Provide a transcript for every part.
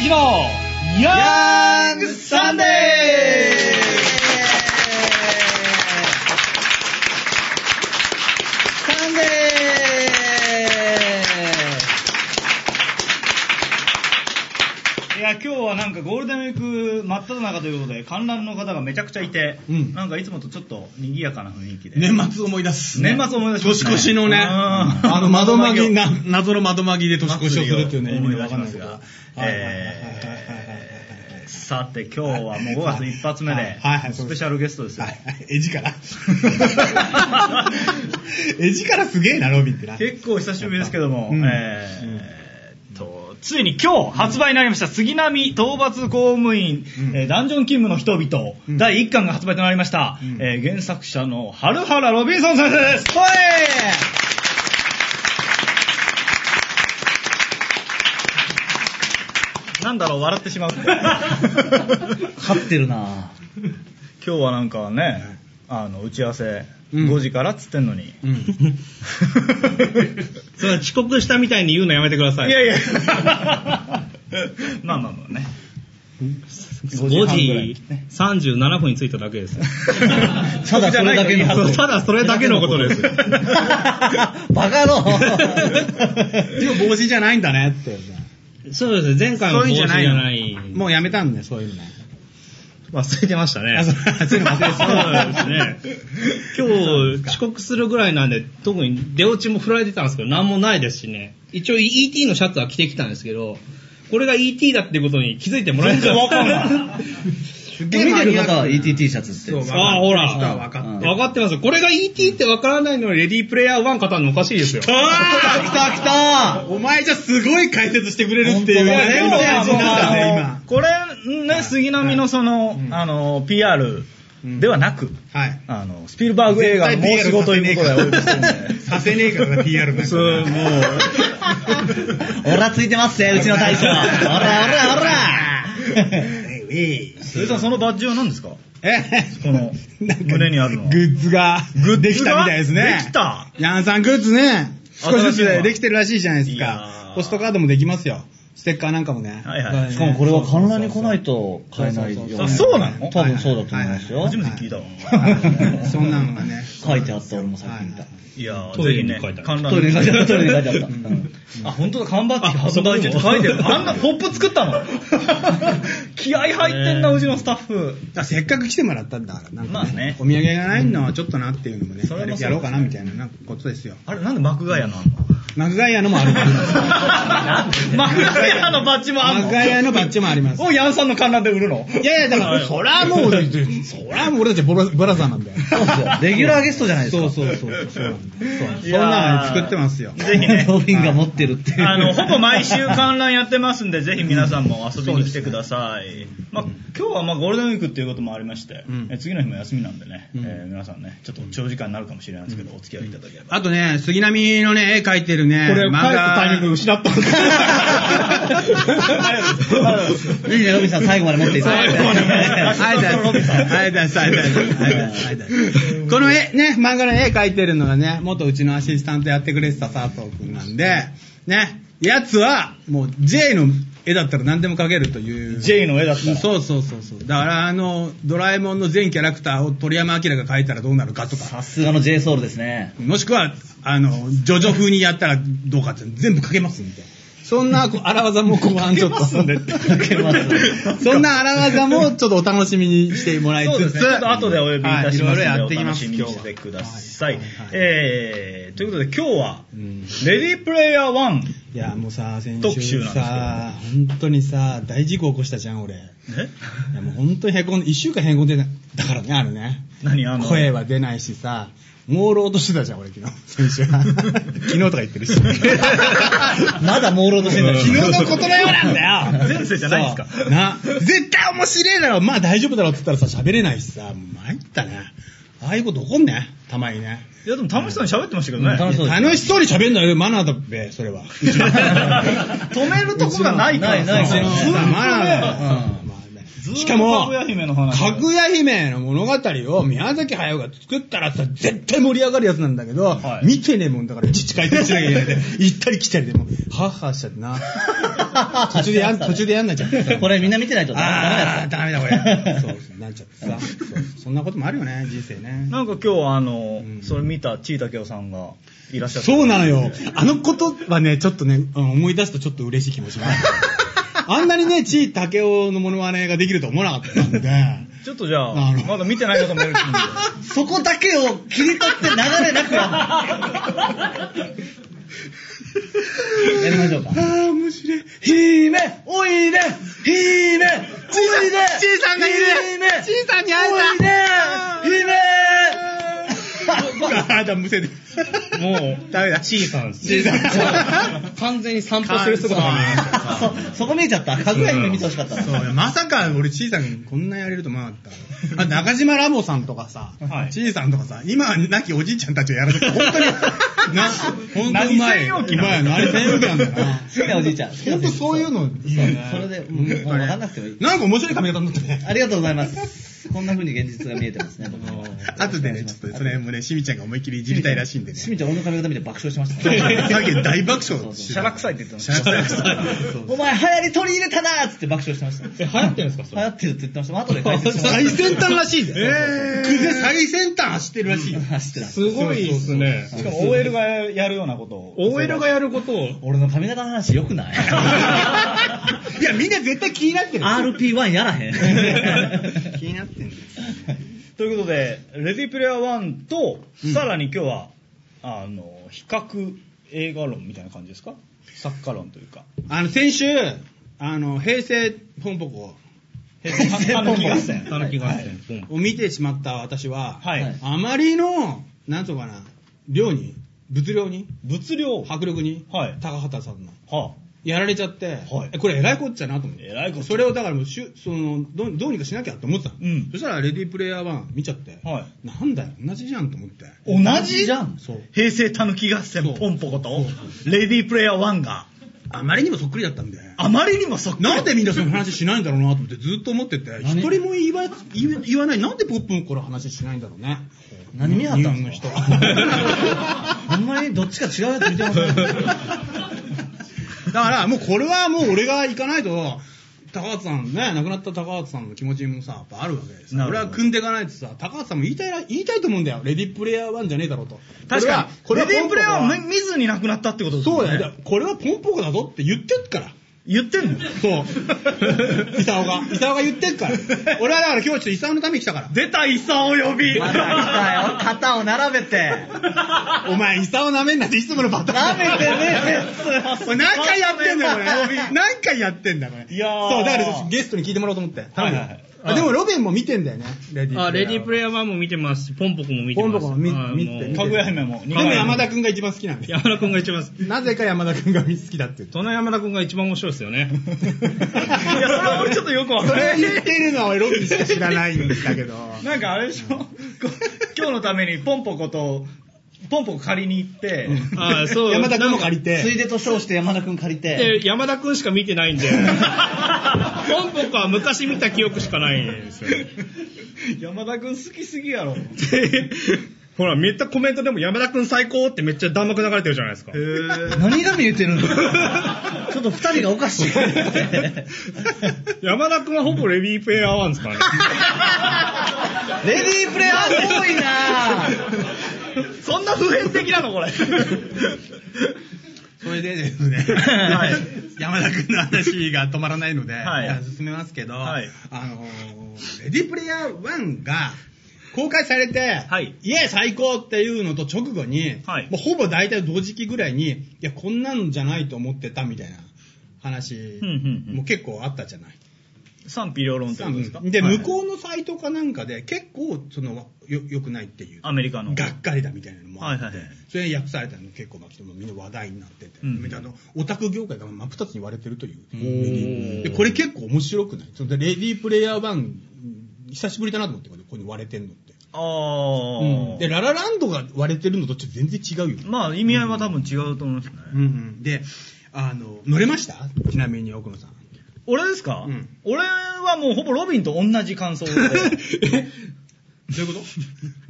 イジのヤングサンデー。サンデー。いや、今日はなんかゴールデンウィーク真っ只中ということで、観覧の方がめちゃくちゃいて、うん。なんかいつもとちょっと賑やかな雰囲気で。年末思い出す。年末思い出しますね。年越しのね、うん。あのまどマギ、な謎のまどマギで年越しをするっていうね、意味でわかんないけど。がさて今日はもう5月一発目でスペシャルゲストですよ。はい。絵力。絵力すげえな、ロビンってな。結構久しぶりですけども、うん。えついに今日発売になりました杉並討伐公務員、うん。えーダンジョン勤務の人々、うん。第1巻が発売となりました、うん。えー原作者の春原ロビンソン先生です。ほいなんだろう笑ってしまう 勝ってるな。今日はなんかねあの打ち合わせうん。5時からっつってんのに、うん。それは遅刻したみたいに言うのやめてください。いやいや。まあまあまあね。5 5半ぐらい。時37分に着いただけです。ただそれだけのそうただそれだけのことです。バカ野郎。今日帽子じゃないんだねって。そうですね、前回のそういうんじゃない。もうやめたんだよ、そういうのね。忘れてましたね。あそうそうですね。今日遅刻するぐらいなんで、特に出落ちも振られてたんですけど、なんもないですしね。一応 ET のシャツは着てきたんですけど、これが ET だってことに気づいてもらえなかった。見てる方は ETT シャツって。そうああ、ほら。人は分かって分かってますよ。これが ET って分からないのにレディープレイヤー1語るのおかしいですよ。来た来たお前じゃすごい解説してくれるっていう本当だね、ね今感じになったね、今。これね杉並のその、あの PR ではなく、はい。あのスピルバーグ映画の申し子ということでお呼びしてるんでさせねえからな、PR なんかな。そうもう オラついてますぜ、うちの大将。オラオラオラえいそれさんそのバッジは何ですか？え？この胸にあるの。はグッズが、できたみたいですね。できた？ヤンさんグッズね、少しずつできてるらしいじゃないですか。ー。ポストカードもできますよ。ステッカーなんかもね。はいはい。しかもこれは観覧に来ないと買えないよあそうなの？多分そうだと思いますよ。初めて聞いたわ。はい。そんなのがね。書いてあった、俺もさっき見た。いやートぜひねイレに書いてある。観覧トイレに書いてあった、トイレに書いてあった。うん。あ本当だ。缶バッジ発売中って書いてる。あんなポップ作ったの？気合入ってんなうちのスタッフ。あせっかく来てもらったんだ。から、なんか、まあね。お土産がないのはちょっとなっていうのもね、やろうかなみたいななんかことですよ。あれなんでマクガイアのあんのマクガイアのもあるマクガイアのバッジもあんの？マクガイアのバッジもあります。をヤンさんの観覧で売るの？いやいや、だから、そりゃもう、そりゃもう俺たちボラブラザーなんだよ。そうですよ。レギュラーゲストじゃないですか。そうそうそうそう。そうなんだよそんなの作ってますよ。ぜひねロビンが持ってるっていう。あの、ほぼ毎週観覧やってますんで、ぜひ皆さんも遊びに来てください。まあ、今日はまあゴールデンウィークっていうこともありまして、うんえ次の日も休みなんでね、うんえー皆さんね、ちょっと長時間になるかもしれないんですけど、お付き合いいただければ。あとね、杉並のね、絵描いてるね、これ、帰ったタイミング画。失ったんですいいね、ロビンさん最後まで持っていただいて。はい、だはい、だはい、だはい、だこの絵、ね、漫画の絵描いてるのがね、元うちのアシスタントやってくれてた佐藤くんなんで、ね、やつは、もう J の絵だったら何でも描けるという。J の絵だった。ら。そうそうそうそう。だからあの、ドラえもんの全キャラクターを鳥山明が描いたらどうなるかとか。さすがの j ソ o ルですね。もしくは、あの、ジョジョ風にやったらどうかって全部書けますんで。そんなこう荒技も後半ちょっと。書けます。そんな荒技もちょっとお楽しみにしてもらいつつ。ね。ちょっと後でお呼びいたします。ので、はい。い。ろい。ろやおってい。きます、楽しみ。にしてください。はい。はい。えー、とい。うことで今日は、うんレディープレイヤー1。いや、もうさ、先特集週なんですけどさ、本当にさ、大事故起こしたじゃん、俺。いえや、もう本当にへこんで、一週間へこんでただからね、あれね。何あの、声は出ないしさ、朦朧としてたじゃん、俺昨日。先週。昨日とか言ってるし。まだ朦朧としてんだよ。昨日のことのようなんだよ前世じゃないんですか？そうな、絶対面白いだろまあ大丈夫だろって言ったらさ、喋れないしさ、参ったね。ああいうこと起こんね。たまにね。いやでも楽しそうに喋ってましたけどね。楽しそう楽しそうに喋んだよ、マナーだべ、それは。止めるとこがないからないないさない。さマナーだしかも、かぐや姫の話かぐや姫の物語を宮崎駿が作ったらさ、絶対盛り上がるやつなんだけど、はい見てねえもんだから、いちいち回転しなきゃいけないで、行ったり来たりで、もう、はっはっしちゃってな。途中でやん、途中でやんなっちゃってさ。これみんな見てないとダメあー、ダダメだこれ。そ うそう、なっちゃってさ。そんなこともあるよね、人生ね。なんか今日はあの、うんそれ見たちいたけおさんがいらっしゃって。そうなのよ。あのことはね、ちょっとね、うん思い出すとちょっと嬉しい気もします。あんなにね、ちいたけおのモノマネができると思わなかったんで。ちょっとじゃあまだ見てない方もいるんで。そこだけを切り取って流れなくや やりましょうか。ああ、面白い。姫、おいで、姫、おいで、ちいさんがいる姫、ちいさんに会えたおいで、姫、あーだ、むせて。もう、ダメだ。ちいさんです。ちいさん完全に散歩してる姿が見えました。そ、そこ見えちゃった。かぐや姫見てほしかった。そうよまさか俺、ちいさんこんなやれると思わなかった。あ中島ラボさんとかさは、いちいさんとかさ、今は亡きおじいちゃんたちをやらせて、本当に、な、本当うまい。うまい。何専用機なんだよな。好きなおじいちゃん。本当そういうのいいよね。それで、もうもう分かんなくてもいい。なんか面白い髪型になったね。ありがとうございます。こんな風に現実が見えてますね、僕も。後でね、ちょっとそれもね、しみちゃんが思いっきりいじりたいらしいんでね。しみちゃん俺の髪型見て爆笑してました。さっき大爆笑。シャラ臭いって言ってまシした。ャラ臭い。お前流行り取り入れたなーっつって爆笑してました。え、流行ってるんですかそれ。流行ってるって言ってました。後で解説します。最先端らしい。えー最先端走ってるらしいよ。走ってた。すごいですね。しかも OL がやるようなことを。OL がやることを、俺の髪型の話良くない？いや、みんな絶対気になってる。?RP1 やらへん。気になってんだよ。ということで、レディープレイヤー1と、さらに今日は、あの、比較映画論みたいな感じですか？作家論というか。あの、先週、あの、平成ポンポコ平成たぬき合戦。たぬき合戦。うんを見てしまった私は、はい。はいあまりの、なんとかな、量に、物量に、物量。迫力に、はい高畑さんの、はやられちゃって、はいえこれ偉いこっちゃなと思って。えらいこっちゃそれをだからもうしゅそのどう、どうにかしなきゃって思ってたの。うんそしたら、レディープレイヤー1見ちゃって、はなんだよ、同じじゃんと思って。同じ？じゃん。そう。平成たぬき合戦ポンポコとそ、レディープレイヤー1が、あまりにもそっくりだったんで。あまりにもそっくり。なんでみんなその話しないんだろうなと思ってずっと思ってて、何？一人も言いわ言わない、なんでポップンから話しないんだろうね。何見はったの人 ほんまにどっちか違うやつ見てますね。だからもうこれはもう俺が行かないと、高畑さんね、亡くなった高畑さんの気持ちもさ、やっぱあるわけです。俺は組んでいかないとさ、高畑さんも言いたいら、言いたいと思うんだよ。レディープレイヤー1じゃねえだろうと。確かに、これはレディープレイヤーポンポコ1見ずに亡くなったってことですよね。そうだよ。これはポンポコだぞって言ってっから。言ってんの？よ。そう。イサオが。イサオが言ってっから。俺はだから今日ちょっとイサオのために来たから。出た、イサオ呼び。また来たよ。肩を並べて。お前、イサオ舐めんなっていつものパターン。舐めてねえこれ何回やってんだよ、これ。何回やってんだよ、これ。いやーそう、だからゲストに聞いてもらおうと思って。はいはいはいあでも、ロビンも見てんだよね。レディあ、レディープレイヤヤー1も見てますし、ポンポコも見てます。ポンポコも見はい見てかぐや姫も。でも山田くんが一番好きなんで。山田くんが一番好き。なぜか山田くんが好きだって。その山田くんが一番面白いですよね。いや、それは俺ちょっとよくわかそんない。れ言ってるのは俺ロビンしか知らないんだけど。なんかあれでしょ？こ今日のためにポンポコと、ポンポコ借りに行って、あそう。山田くんも借りて。ついでと称して山田くん借りて。で、山田くんしか見てないんで、ポンポコは昔見た記憶しかないんですよ。山田くん好きすぎやろ。で ほら、めっちゃコメントでも山田くん最高ってめっちゃ弾幕流れてるじゃないですか。何が見えてるの？ちょっと二人がおかしい。山田くんはほぼレディープレイヤー1ですからね。レディープレイヤー多いな そんな普遍的なのこれ。それでですね、はい。山田くんの話が止まらないので、はい。進めますけど、はい。あのーレディープレイヤー1が公開されて、はい。イエー最高っていうのと直後に、はい。もうほぼ大体同時期ぐらいに、いや、こんなんじゃないと思ってたみたいな話うんうんうん。も結構あったじゃない。賛否両論ってことですか？で、はい。向こうのサイトかなんかで結構そのよ良くないっていう。アメリカの。がっかりだみたいなのもあって、はいはいはい。それに訳されたの結構まあみんな話題になってて、うん。あのオタク業界が真っ二つに割れてるという。ーでこれ結構面白くない？そのレディープレイヤー1久しぶりだなと思ってここに割れてんのって、ああ、でララランドが割れてるのとちょっと全然違うよね、まあ意味合いは多分違うと思いますね。うんうん。であの乗れました？ちなみに奥野さん俺ですか、うん俺はもうほぼロビンと同じ感想で。どういうこと？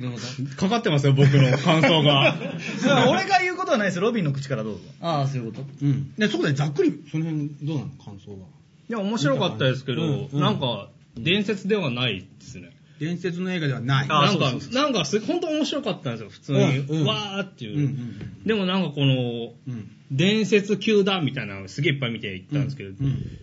どういうこと？かかってますよ、僕の感想が。俺が言うことはないです。ロビンの口からどうぞ。ああ、そういうこと？うん。で、そこでざっくり、その辺どうなの？感想は。いや、面白かったですけど、うんうんなんか、伝説ではないですね。伝説の映画ではない。あなんかそうそうそ、なんかす、本当面白かったんですよ、普通に。うんうんわーっていう。うんうんでもなんかこの、うん。伝説級だみたいなのをすげえいっぱい見ていったんですけど、うん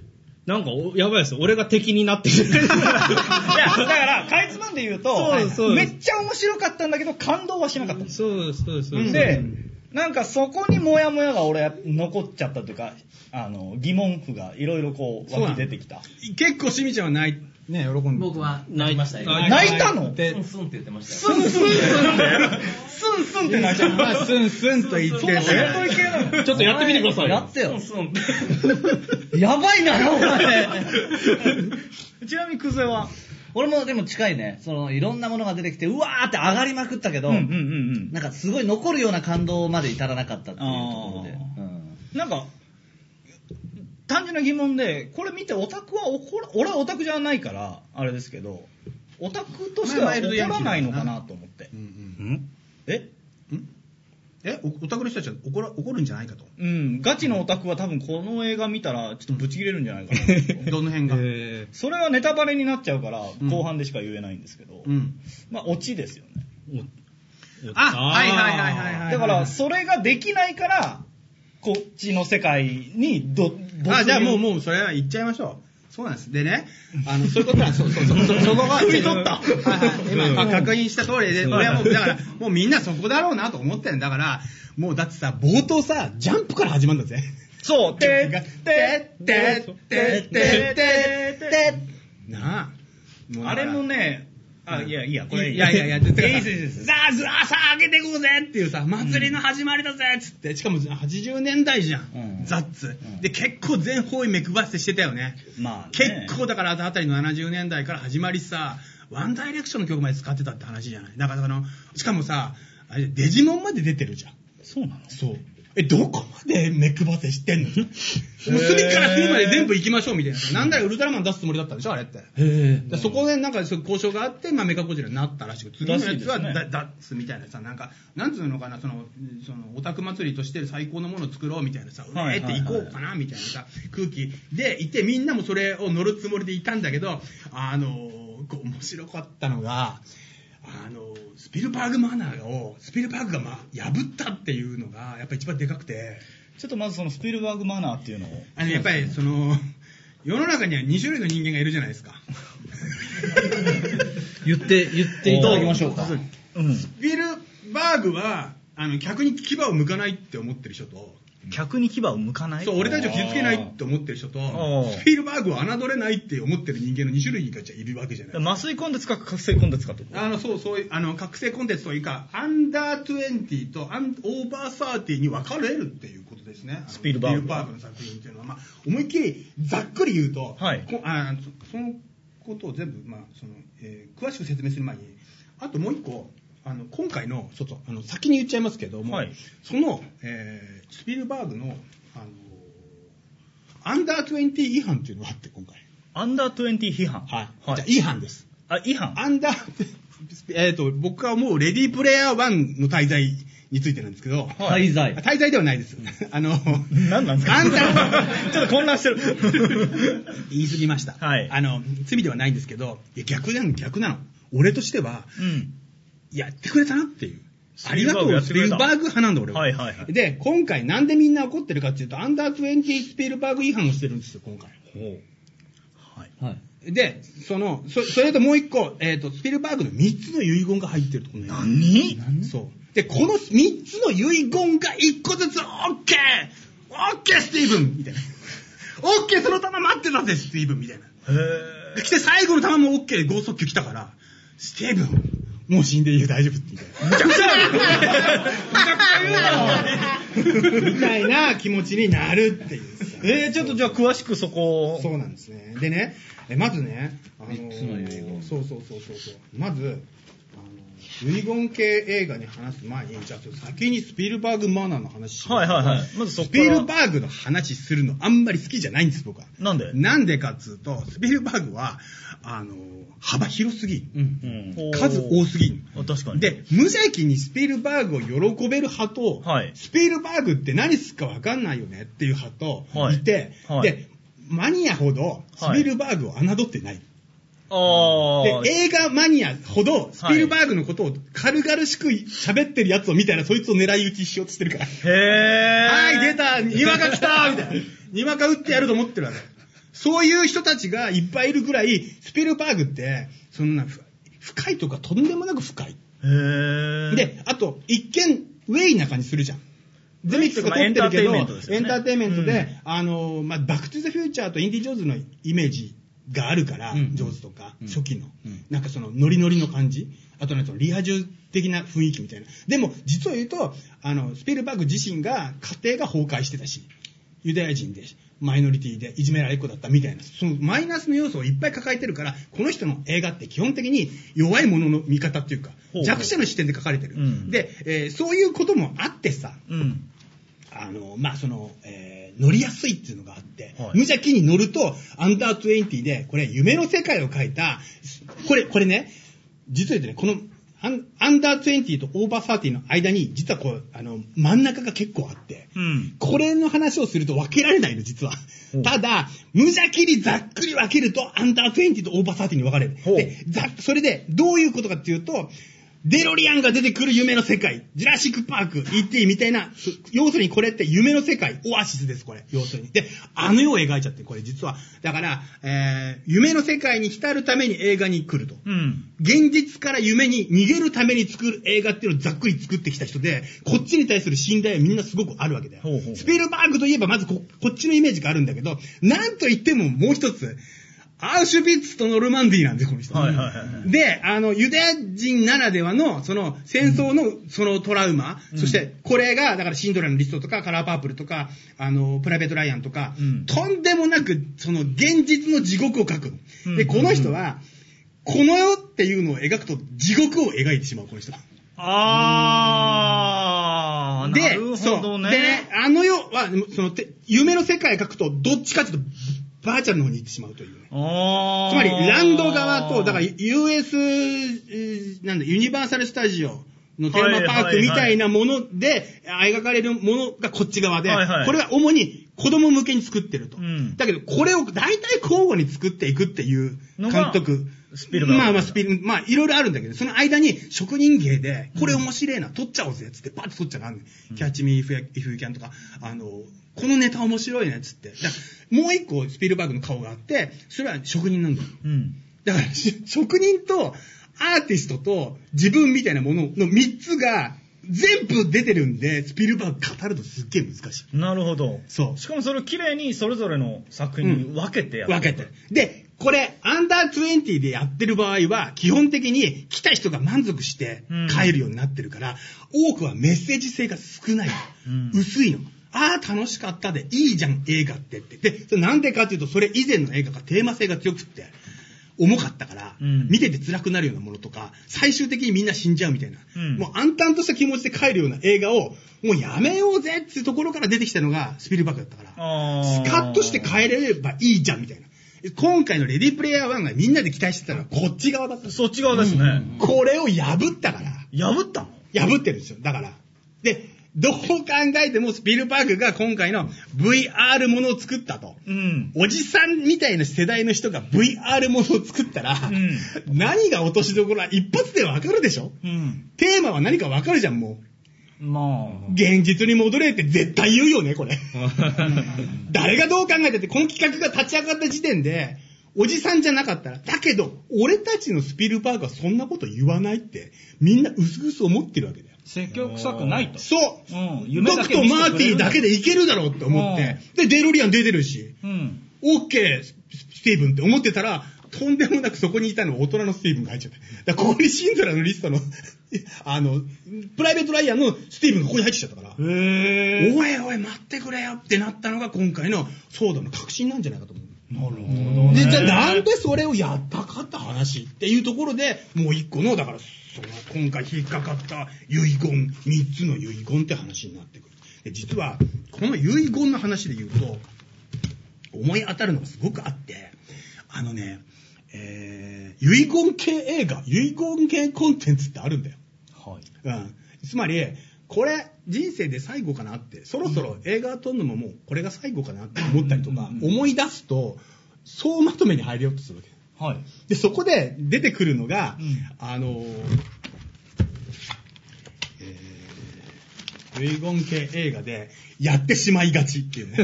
なんかお、やばいです。俺が敵になってる。いや、だから、かいつまんで言うと、めっちゃ面白かったんだけど、感動はしなかったんです。そうです、そうです。そうですで、なんかそこにモヤモヤが俺残っちゃったというか、あの、疑問符がいろいろこう湧き出てきた。結構しみちゃんは泣い、ね、喜んで。僕は泣きましたよ。泣泣いたの？でスンスンって言ってましたスンスンってスンスンって泣いちゃう。まあ、スンスンと言ってちょっとやってみてくださいよ。やってよ。スンスン。やばいな、お前。ちなみにクゼは？俺もでも近いね。その、いろんなものが出てきて、うわーって上がりまくったけど、うんうんうんうん。なんかすごい残るような感動まで至らなかったっていうところで。なんか、単純な疑問で、これ見てオタクは怒ら、俺はオタクじゃないから、あれですけど、オタクとしては怒らないのかなと思ってう。んんえ？うん。え、おオタクの人たちは怒ら怒るんじゃないかと。うん、ガチのオタクは多分この映画見たらちょっとブチ切れるんじゃないかなと。どの辺が？えそれはネタバレになっちゃうから、うん後半でしか言えないんですけど、うん。まあ、オチですよね。ーおあはいはいはいはいはいだから、それができないから、こっちの世界にど、あ、じゃあもう、う、もうそれは言っちゃいましょう。そうなんです。でね、あの、そういうことなんです。そうそうそう。そそこが、汲み取ったはいはい。今、うん確認した通りで、うん俺はもう、だから、もうみんなそこだろうなと思ってんだから、もうだってさ、冒頭さ、ジャンプから始まるんだぜ。そう、てがってってってってってってなあ。あれもね、あ、いや、いいや、これ、いやいやいや、てかさいいです。さあ、さあ、さあ、上げていこうぜっていうさ、祭りの始まりだぜっつって、しかも80年代じゃん、うん。ザッツ、うん。で、結構全方位目配せしてたよね。まあね。結構だからあの辺りの70年代から始まりさ、ワンダイレクションの曲まで使ってたって話じゃない。だからあの、しかもさ、あれデジモンまで出てるじゃん。そうなの？そう。え、どこまで目配せしてんの？もう隅から隅まで全部行きましょうみたいな。さ。なんだよ、ウルトラマン出すつもりだったんでしょあれって。でそこでなんか交渉があって、まあ、メカゴジラになったらしく、次のやつはらしいですみたいなさ、なんか、なんつうのかな、その、その、オタク祭りとして最高のものを作ろうみたいなさ、えーって行こうかなみたいなさ、空気。でいて、みんなもそれを乗るつもりでいたんだけど、あのー、こう面白かったのが、あのー、スピルバーグマナーを、スピルバーグがまあ、破ったっていうのが、やっぱ一番でかくて、ちょっとまずそのスピルバーグマナーっていうのを。あの、やっぱりその、世の中には2種類の人間がいるじゃないですか。言って、言っていただきましょうか。うん。スピルバーグは、あの、客に牙を向かないって思ってる人と、客に牙を向かない？そう、俺たちを傷つけないって思ってる人とー、スピルバーグを侮れないって思ってる人間の2種類がじゃいるわけじゃない。麻酔コンテンツか覚醒コンテンツか？とあの、そう、そういう、あの、覚醒コンテンツというか、アンダー20とアンオーバー30に分かれるっていうことですね。スピルバーグスピルバーグの作品っていうのは、まあ、思いっきり、ざっくり言うと、はい。こあそそのことを全部、まあ、その、えー詳しく説明する前に、あともう一個、あの、今回の、ちょっと、あの、先に言っちゃいますけども、はい。その、えースピルバーグの、あの、アンダー20違反っていうのがあって、今回。アンダー20批判。はい。はいじゃあ、違反です。あ、違反。アンダー、えっ、と、僕が思うレディープレイヤー1の滞在についてなんですけど、滞在。滞在ではないです。あの、何なんですか？アンダー ちょっと混乱してる。言い過ぎました。はいあの、罪ではないんですけど、いや逆なの、逆なの。俺としては、うん。やってくれたなっていう。ありがとう、スピルバーグ派なんだ、俺は。はいはいはいで、今回なんでみんな怒ってるかっていうと、アンダー20スピルバーグ違反をしてるんですよ、今回。はい。はい。で、その、そそれともう一個、えっ、と、スピルバーグの3つの遺言が入ってるところね。何？そう。で、この3つの遺言が1個ずつ、オッケーオッケースティーブンみたいな。オッケーその球待ってたぜ、スティーブンみたいな。へで、来て最後の球もオッケー、剛速球来たから、スティーブン、もう死んでいいよ、大丈夫って言って。むちゃくちゃむちゃくちゃ言うなみたいな気持ちになるっていうさ。えー、ちょっとじゃあ詳しくそこを。そうなんですね。でね、えまずね、あのそうそうそうそうそう。まず、遺言系映画に話す前に、じゃあ先にスピルバーグマナーの話しますはいはいはい。まずそス。ピルバーグの話するのあんまり好きじゃないんです、僕は。なんで？なんでかっつうと、スピルバーグは、あの、幅広すぎる。うん数多すぎる。あ確かに。で、無邪気にスピルバーグを喜べる派と、はいスピルバーグって何すっかわかんないよねっていう派とはいいて、はいで、マニアほどスピルバーグを侮ってない。で、映画マニアほどスピルバーグのことを軽々しく喋ってるやつを見たら、そいつを狙い撃ちしようとしてるから。へえ。はい、出たにわか来た みたいな。にわか撃ってやると思ってるわけ。そういう人たちがいっぱいいるぐらい、スピルバーグって、そんなふ深いとかとんでもなく深い。へえ。、で、あと、一見、ウェイな感じするじゃん。ゼミックスが撮ってるけど、エンターテインメントで、うんあの、まあ、バックトゥザフューチャーとインディ・ジョーンズのイメージがあるから、うんジョーズとか、うん。初期の、うん。なんかそのノリノリの感じ、あとなんかそのリア充的な雰囲気みたいな。でも、実を言うと、あの、スピルバーグ自身が家庭が崩壊してたし、ユダヤ人で、マイノリティでいじめられっ子だったみたいな、そのマイナスの要素をいっぱい抱えてるから、この人の映画って基本的に弱い者の見方っていうか弱者の視点で書かれてる。うん。で、えーそういうこともあってさ、うん。あの、まあ、その、えー乗りやすいっていうのがあって、はい無邪気に乗ると、アンダー20で、これ、夢の世界を書いた、これ、これね、実は言うとね、この、アンアンダー20とオーバー30の間に、実はこう、あの、真ん中が結構あって、うん。これの話をすると分けられないの、実は。ただ、無邪気にざっくり分けると、アンダー20とオーバー30に分かれる。で、ざそれで、どういうことかっていうと、デロリアンが出てくる夢の世界、ジュラシックパーク、E.T. みたいな、そ要するにこれって夢の世界、オアシスです、これ、要するに。で、あの世を描いちゃってる、これ実は。だから、えー、夢の世界に浸るために映画に来ると。うん。現実から夢に逃げるために作る映画っていうのをざっくり作ってきた人で、こっちに対する信頼はみんなすごくあるわけだよ。ほうほうスピルバーグといえばまずここっちのイメージがあるんだけど、なんといってももう一つ、アウシュビッツとノルマンディーなんですよ、この人。はいはいはいはいで、あの、ユダヤ人ならではの、その、戦争の、そのトラウマ、うんそして、これが、だから、シンドラーのリストとか、カラーパープルとか、あの、プライベート・ライアンとか、うんとんでもなく、その、現実の地獄を描くの。で、うんこの人は、この世っていうのを描くと、地獄を描いてしまう、この人は。あー、で、なるほどそう。ね。でね、あの世は、その、て夢の世界を描くと、どっちかというと、バーチャルの方に行ってしまうというね。つまり、ランド側と、だから US、えーなんだ、ユニバーサル・スタジオのテーマパークみたいなもので、あ描かれるものがこっち側で、はいはいこれは主に子供向けに作ってると。うんだけど、これを大体交互に作っていくっていう監督。スピルバーグまあまあ、スピル、まあ、いろいろあるんだけど、その間に職人芸で、これ面白いな、撮っちゃおうぜ、つって、パッと撮っちゃうのあるのキャッチミーフ if you can とか、あの、このネタ面白いね、つって。もう一個スピルバーグの顔があって、それは職人なんだよ。うん。だから、し職人とアーティストと自分みたいなものの3つが全部出てるんで、スピルバーグ語るとすっげえ難しい。なるほど。そうしかもそれを綺麗にそれぞれの作品に分けてやる。分けて。で、これ、アンダー20でやってる場合は、基本的に来た人が満足して帰るようになってるから、多くはメッセージ性が少ない。うん薄いの。ああ、楽しかったで、いいじゃん、映画ってって。で、なんでかっていうと、それ以前の映画がテーマ性が強くって、重かったから、うん見てて辛くなるようなものとか、最終的にみんな死んじゃうみたいな、うんもう暗淡とした気持ちで帰るような映画を、もうやめようぜっていうところから出てきたのがスピルバーグだったから。スカッとして帰れればいいじゃんみたいな。今回のレディープレイヤー1がみんなで期待してたのはこっち側だった。そっち側ですね。これを破ったから。破ったの？破ってるんですよ。だから。で、どう考えてもスピルバーグが今回の VR ものを作ったと。うん。おじさんみたいな世代の人が VR ものを作ったら、ん何が落としどころは一発でわかるでしょ？うん。テーマは何かわかるじゃん、もう。ま現実に戻れって絶対言うよね、これ。誰がどう考えてて、この企画が立ち上がった時点で、おじさんじゃなかったら、だけど、俺たちのスピルバーグはそんなこと言わないって、みんな薄々思ってるわけだよ。積極臭くないと。そう、うん夢僕だけ見せてとマーティーだけでいけるだろうって思って、で、デロリアン出てるし、うん。オッケー、ススティーブンって思ってたら、とんでもなくそこにいたのは大人のスティーブンが入っちゃった。だからここにシンドラのリストの、あの、プライベートライアンのスティーブンがここに入ってきちゃったから、へおいおい待ってくれよってなったのが今回のソーダの革新なんじゃないかと思う。なるほどね。で、じゃあなんでそれをやったかって話っていうところで、もう一個の、だから、その今回引っかかった遺言、3つの遺言って話になってくる。で実は、この遺言の話で言うと、思い当たるのがすごくあって、あのね、えー、遺言系映画、遺言系コンテンツってあるんだよ。はい。うん。つまり、これ、人生で最後かなって、そろそろ映画撮るのももう、これが最後かなって思ったりとか、思い出すと、総まとめに入れようとするわけ。はい。で、そこで出てくるのが、うんあのー、えー、遺言系映画で、やってしまいがちっていうね。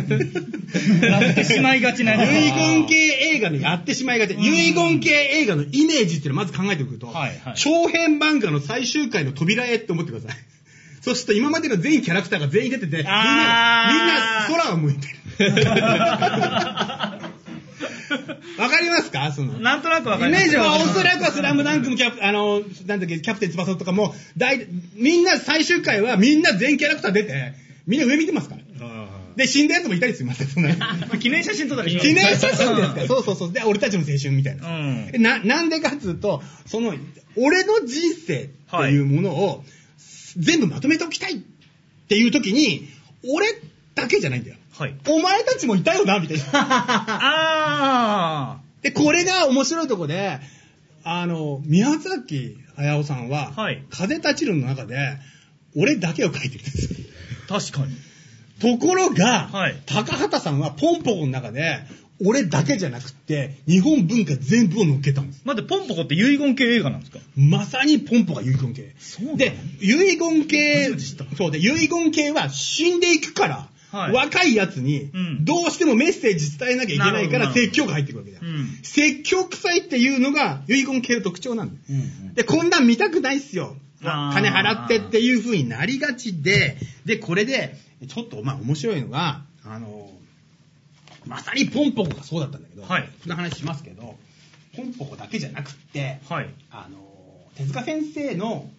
やってしまいがちな遺言系映画のやってしまいがち。遺言系映画のイメージっていうのをまず考えておくと、はいはい長編漫画の最終回の扉へって思ってください。そうすると今までの全キャラクターが全員出てて、みんな、みんな空を向いてる。わかりますか？その。なんとなくわかイります。メージはおそらくはスラムダンクのキャプ、あの、なんだっけ、キャプテン翼とかも、大、みんな最終回はみんな全キャラクター出て、みんな上見てますから。で、死んだやつもいたりしますよ、その 記念写真撮ったり記念写真ですから。そうそうそう。で、俺たちの青春みたいな。うん。な、なんでかっつうと、その、俺の人生っていうものを、全部まとめておきたいっていう時に、俺だけじゃないんだよ。はい。お前たちもいたよな、みたいな。あで、これが面白いとこで、あの、宮崎駿さんは、はい風立ちるの中で、俺だけを書いてるんです。ー、確かに。ところが、はい高畑さんはポンポコの中で、俺だけじゃなくって、日本文化全部を乗っけたんです。待って、ポンポコって遺言系映画なんですか？まさにポンポが遺言系。そうで、遺言系そうで、遺言系は死んでいくから、はい若いやつにうん、どうしてもメッセージ伝えなきゃいけないから、説教が入ってくるわけだよ。うん説教臭いっていうのが遺言系の特徴なんだよ。うん。で、こんなん見たくないっすよ。金払ってっていう風になりがちで、で、これで、ちょっとまあ面白いのが、あの、まさにポンポコがそうだったんだけど、はいその話しますけど、ポンポコだけじゃなくって、はい。あの、手塚先生の、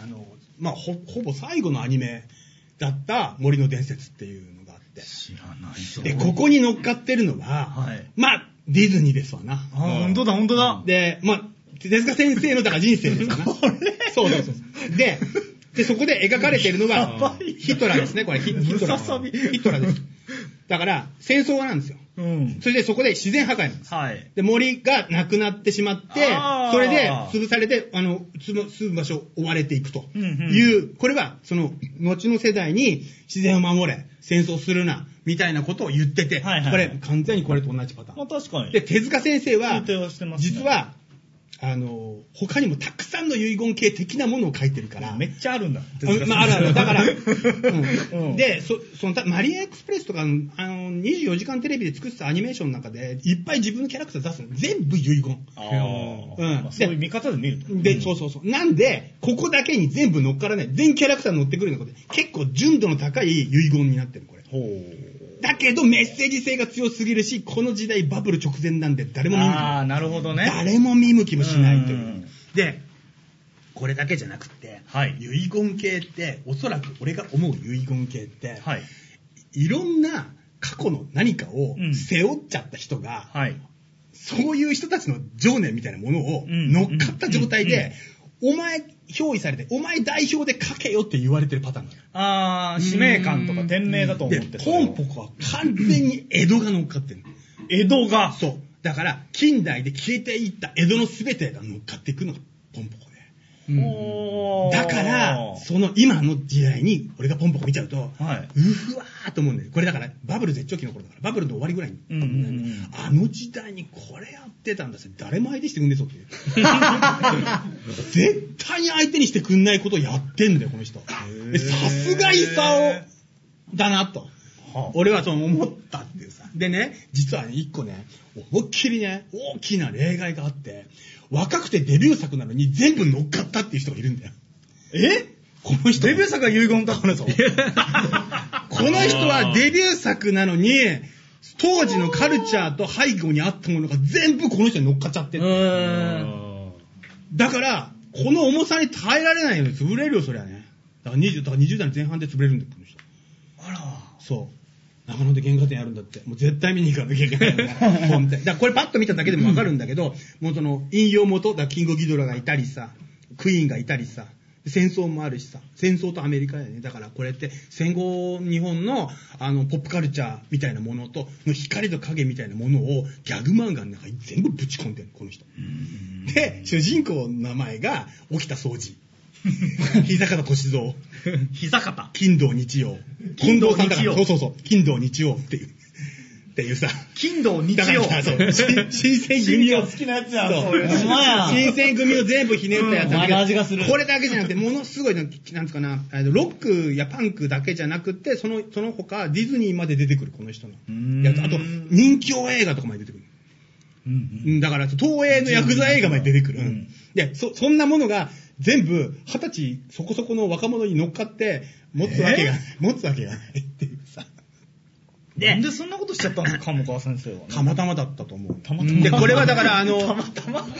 あの、まあ、ほ、ほぼ最後のアニメだった森の伝説っていうのがあって、知らないぞで、ここに乗っかってるのは、はいまあ、ディズニーですわな。あー、本当だ、本当だ。で、まあ、手塚先生のだから人生ですよな。これそうそうそう。で、で、そこで描かれているのやがヒトラーですね、これ。ヒヒトラー。ヒトラーです。だから、戦争なんですよ。うん。それでそこで自然破壊なんです。はい。で、森がなくなってしまってそれで潰されて、あの、住む場所を追われていくとうんうんいう、これは、その、後の世代に自然を守れ、戦争するな、みたいなことを言ってて、はいはいこれ、完全にこれと同じパターンまあ。確かに。で、手塚先生はね実は、あの、他にもたくさんの遺言系的なものを書いてるから、めっちゃあるんだ。うんまあ、あるある。だから、ううんん、で、そ、その、たマリアエクスプレスとか、あの、24時間テレビで作ってたアニメーションの中で、いっぱい自分のキャラクター出すの。全部遺言。あーうんまあそういう見方で見ると。で、そうそうそう。なんで、ここだけに全部乗っからない。全キャラクター乗ってくるので、結構純度の高い遺言になってる、これ。ほう。だけど、メッセージ性が強すぎるし、この時代バブル直前なんで、誰も見向きああ、なるほどね。誰も見向きもしないといううん。で、これだけじゃなくって、はい遺言系って、おそらく俺が思う遺言系って、はい。いろんな過去の何かをうん背負っちゃった人が、はい。そういう人たちの情念みたいなものをうん乗っかった状態で、お前、憑依されて、お前代表で書けよって言われてるパターンなのよああ、使命感とか天命だと思ってで、ポンポコは完全に江戸が乗っかってるの。江戸が。そう。だから、近代で消えていった江戸の全てが乗っかっていくのがポンポコで。だから、その今の時代に、俺がポンポコ見ちゃうと、はうふわーと思うんだよ。これだから、バブル絶頂期の頃だから、バブルの終わりぐらいに。うんうんうんあの時代にこれやってたんだぜ。誰も相手してくんねえぞっていう。絶対に相手にしてくんないことをやってんだよ、この人。でさすが勲だなと。はあ俺はそう思ったっていうさ。でね、実はね、一個ね、思いっきりね、大きな例外があって、若くてデビュー作なのに全部乗っかったっていう人がいるんだよ。え？この人。デビュー作が遺言だからぞ。この人はデビュー作なのに、当時のカルチャーと背後にあったものが全部この人に乗っかっちゃってる。だから、この重さに耐えられないよね。潰れるよ、そりゃね。だから 20, だから20代の前半で潰れるんだよ、この人。あら。そう。長野で原画展やるんだって。もう絶対見に行かなきゃいけない。本だからこれパッと見ただけでもわかるんだけど、もうその引用元、だキングギドラがいたりさ、クイーンがいたりさ、戦争もあるしさ、戦争とアメリカだよね。だからこれって戦後日本のあのポップカルチャーみたいなものと、の光と影みたいなものをギャグ漫画の中に全部ぶち込んでるの、この人。で、主人公の名前が沖田総司。膝方歳三。膝肩。金土日曜。金土近藤さんだから日曜そうそうそう。金土日曜っていう。っていうさ。金土日曜。新新選組を。好きなやつやん、新選組を全部ひねったやつだけどうんあの味がするこれだけじゃなくて、ものすごいな、なんつうかな、ロックやパンクだけじゃなくて、その、その他、ディズニーまで出てくる、この人のんやつ。あと、人気映画とかまで出てくる。うんうんだから、東映のヤクザ映画まで出てくる。うんで、そ、そんなものが、全部、二十歳そこそこの若者に乗っかって、持つわけが、持つわけがないっていうさ。なんでそんなことしちゃったんですか、鴨川先生は、たまたまだったと思う。たまたま？で、これはだから、あの、たまたま？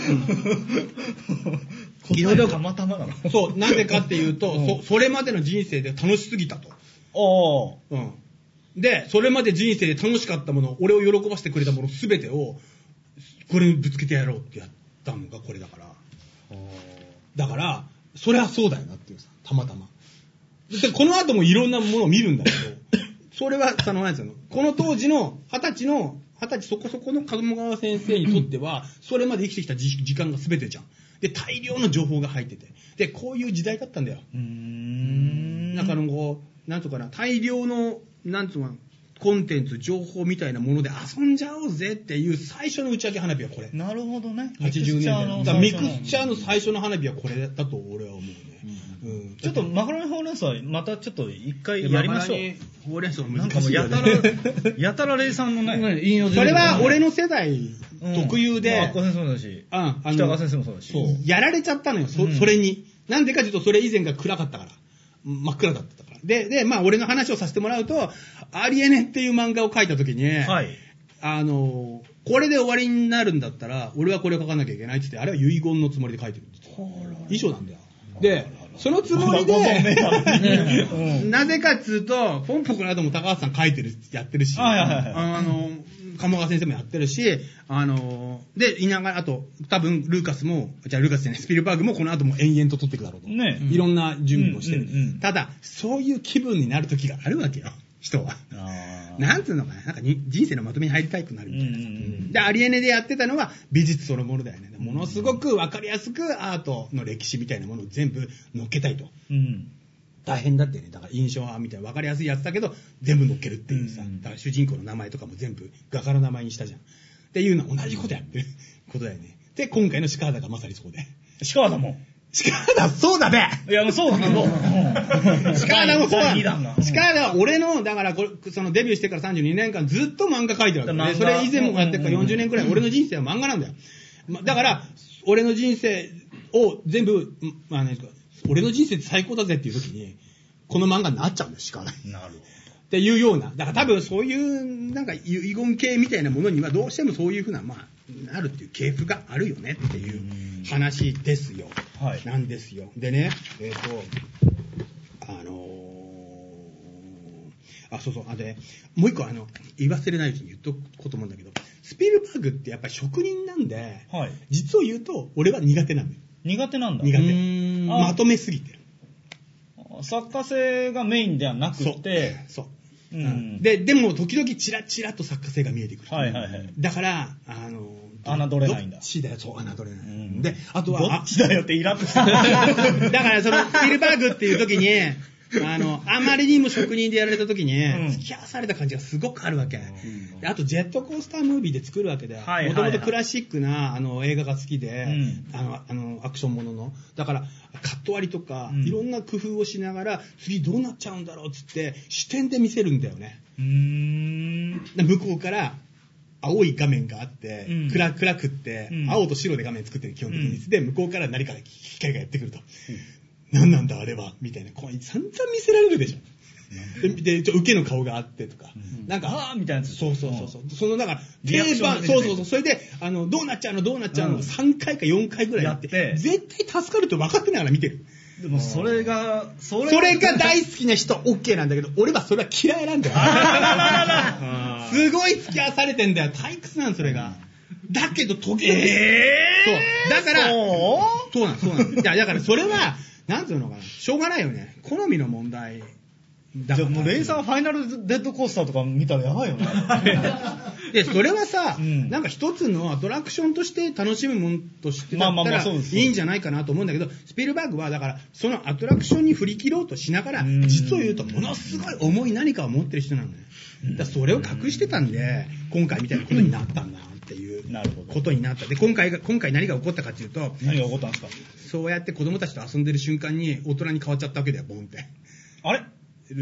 いろいろたまたまなの？そう、なぜかっていうと、うんそ、それまでの人生で楽しすぎたと。あうん。で、それまで人生で楽しかったもの、俺を喜ばせてくれたものすべてを、これにぶつけてやろうってやったのがこれだから。だから、それはそうだよなっていうさ、たまたま。で、この後もいろんなものを見るんだけど、それは、その、なんですよ、この当時の、二十歳の、二十歳そこそこの鴨川先生にとっては、それまで生きてきた時時間が全てじゃん。で、大量の情報が入ってて。で、こういう時代だったんだよ。あ。うーん。なんかあのこう、なんとかな、大量の、なんとかな、コンテンツ、情報みたいなもので遊んじゃおうぜっていう最初の打ち上げ花火はこれ。なるほどね。80年代の。ミクスチャーのだミク最初のスチャーの最初の花火はこれだと俺は思うね。うんちょっとマカロニほうれん草またちょっと一回やりましょう。ほうれん草難しいよもうやたね。ら、やたらレイさんのね。引用それは俺の、の世代特有で、まあ、先生もそうだし、うん北川先生もそうだし。そう、やられちゃったのよ、それに。なんでかというと、それ以前が暗かったから。真っ暗だった。で、で、まあ、俺の話をさせてもらうと、アリエネっていう漫画を描いた時に、はい。あの、これで終わりになるんだったら、俺はこれを書かなきゃいけないって言って、あれは遺言のつもりで書いてるんですよ。遺書なんだよ。で、そのつもりで、うんなぜかっつうと、ポンポコの後も高橋さん書いてる、やってるし、あの、鴨川先生もやってるし、あの、で、いながら、あと、多分、ルーカスも、じゃあルーカスじゃない、スピルバーグもこの後も延々と撮っていくだろうと。ねいろんな準備もしてる。ただ、そういう気分になる時があるわけよ、人は。なんつうのかな、なんかに人生のまとめに入りたくなるみたいなさ。で、アリエネでやってたのは美術そのものだよね。ものすごくわかりやすくアートの歴史みたいなものを全部乗っけたいと。うん。大変だってね。だから印象派みたいなわかりやすいやつだけど、全部乗っけるっていうさ。うんだから主人公の名前とかも全部画家の名前にしたじゃん。っていうのは同じことやってることだよね。で、今回のシカーダがまさにそうで。シカーダも。シカーダ、そうだねいや、もうそうだけど。シカーダもそう第二弾が。シカーダは俺の、だからこれ、そのデビューしてから32年間ずっと漫画描いてるわけね。それ以前もやってるからうんうんうん40年くらい、俺の人生は漫画なんだよ。まだから、俺の人生を全部、んまあ、何ですか、俺の人生って最高だぜっていう時に、この漫画になっちゃうんです、シカーダ。なるっていうような、だから多分そういう、なんか遺言系みたいなものにはどうしてもそういうふうな、まあ、なるっていう系譜があるよねっていう話ですよ。はいなんですよ。でね、えっ、と、あのーあ、そうそう、あ、で、もう一個あの、言い忘れないうちに言っとこうと思うんだけど、スピルバーグってやっぱり職人なんで、はい実を言うと、俺は苦手なのよ。苦手なんだ。苦手。んまとめすぎてる。作家性がメインではなくて、そう。ううんん、で、でも時々チラチラと作家性が見えてくる。はいはいはい。だから、あの、侮れないんだどっちだよ、そう、侮れない。うんで、あとは、どっちだよってイラッとしてあだから、その、スピルバーグっていう時に、あの、あまりにも職人でやられた時に、うん。付き合わされた感じがすごくあるわけ。であと、ジェットコースタームービーで作るわけで、もともとクラシックなあの映画が好きで、うん。あの、あの、アクションものの。だから、カット割りとか、うん。いろんな工夫をしながら、次どうなっちゃうんだろうっつって、視点で見せるんだよね。向こうから青い画面があって、うん。暗暗くって、うん。青と白で画面作ってる基本的に、うん。で向こうから何か光がやってくると、何なんだあれは？みたいな。こう散々見せられるでしょ、ででちょ受けの顔があってとか、なんかあーみたいなやつ。そうそうそうそう。そのだからリアクションが出ててそうそうそう。それであのどうなっちゃうのどうなっちゃうの、うん。3回か4回ぐらいやって。やって。絶対助かると分かってながら見てる。でもそれが、それそれが大好きな人 OK なんだけど俺はそれは嫌いなんだよ。すごい付き合わされてんだよ退屈なんそれがだけど時々、そう。だから、そうそうなんそうなん。いや、だからそれは、なんていうのかな、しょうがないよね。好みの問題。じゃあもうレイさんファイナルデッドコースターとか見たらやばいよね。で、それはさ、うんなんか一つのアトラクションとして楽しむものとしてだまあまあまったらあそうですいいんじゃないかなと思うんだけど、スピルバーグはだから、そのアトラクションに振り切ろうとしながら、うん実を言うとものすごい重い何かを持ってる人なのね。だからそれを隠してたんで、今回みたいなことになったんだっていうことになった。で、今回が、今回何が起こったかっていうと、何が起こったんですか？そうやって子供たちと遊んでる瞬間に大人に変わっちゃったわけだよ、ボンって。あれ？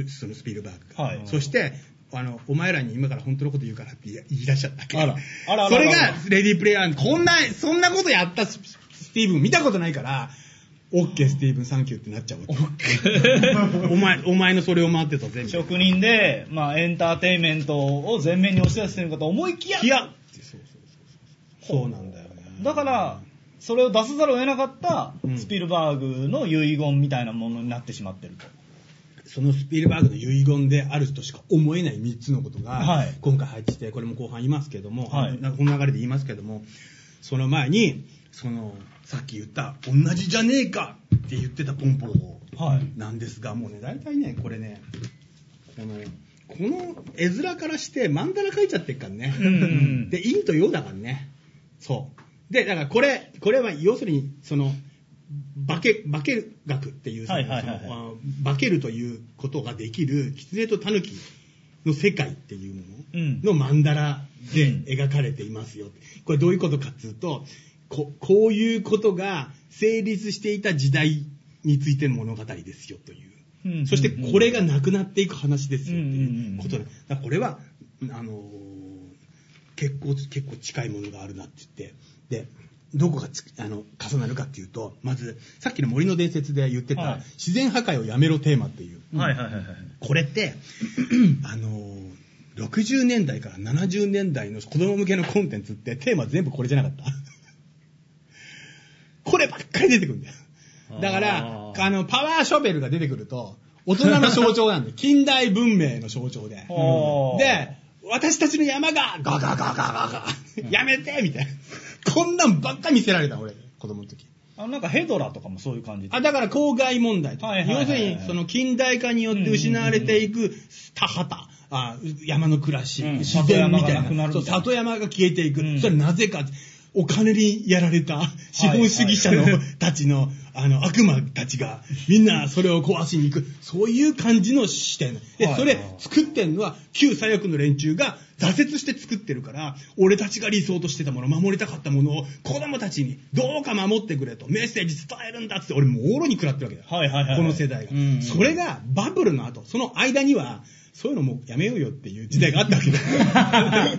そのスピルバーグが。はいそして、あの、お前らに今から本当のこと言うからって言い出しちゃった。あらあらあらそれが、レディープレイヤー、こんな、そんなことやったススティーブン見たことないから、オッケースティーブンサンキューってなっちゃう。お前、お前のそれを待ってた全部。職人で、まあ、エンターテインメントを前面に押し出してるのかと思いきや、いやそうなんだよね。だから、それを出さざるを得なかったうんスピルバーグの遺言みたいなものになってしまってると。そのスピルバーグの遺言であるとしか思えない3つのことが、はい今回入ってきて、これも後半言いますけども、はいこの流れで言いますけども、その前に、その、さっき言った、同じじゃねえかって言ってたポンポロはいなんですが、もうね、大体ね、これね、この、この絵面からして、曼荼羅描いちゃってっからね。で、陰と陽だからね。そう。で、だからこれ、これは要するに、その、化け、化け学っていう、そのはいはいはいはいそのあ化けるということができる、狐と狸の世界っていうもうんのの曼荼羅で描かれていますよ。これどういうことかっていうと、ここういうことが成立していた時代についての物語ですよという。うんそしてこれがなくなっていく話ですよっていうことで、だからこれは、あのー結構、結構近いものがあるなって言って、で、どこがつあの重なるかっていうと、まず、さっきの森の伝説で言ってた、はい自然破壊をやめろテーマっていう。はいはいはいはい。これって、あのー60年代から70年代の子供向けのコンテンツってテーマ全部これじゃなかった。こればっかり出てくるんだよ。だから、あの、パワーショベルが出てくると、大人の象徴なんで、近代文明の象徴で。で、私たちの山がガガガガガガ、やめてみたいな。こんなんばっか見せられた、俺、子供の時。あなんかヘドラとかもそういう感じで。あ、だから公害問題とか。はいはいはいはい。要するに、その近代化によって失われていく田畑、あ山の暮らし、うん。自然みたいな。里山が消えていく。うん。それなぜか、お金にやられた資本主義者の、たちの、あの、悪魔たちが、みんなそれを壊しに行く。そういう感じの視点。で、はいそれ作ってんのは、旧左翼の連中が挫折して作ってるから、俺たちが理想としてたもの、守りたかったものを、子供たちにどうか守ってくれと、メッセージ伝えるんだっつって、俺もろに食らってるわけだよ。はいはいはいこの世代が、それがバブルの後、その間には、そういうのもうやめようよっていう時代があったわけだよ。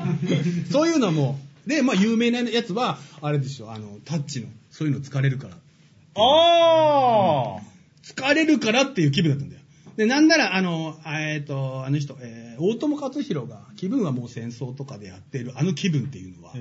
そういうのも、で、まあ有名なやつは、あれでしょ、あの、タッチの、そういうの疲れるから。あ疲れるからっていう気分だったんだよ。で、なんなら、あの、えっ、と、あの人、えー大友克洋が、気分はもう戦争とかでやってる、あの気分っていうのは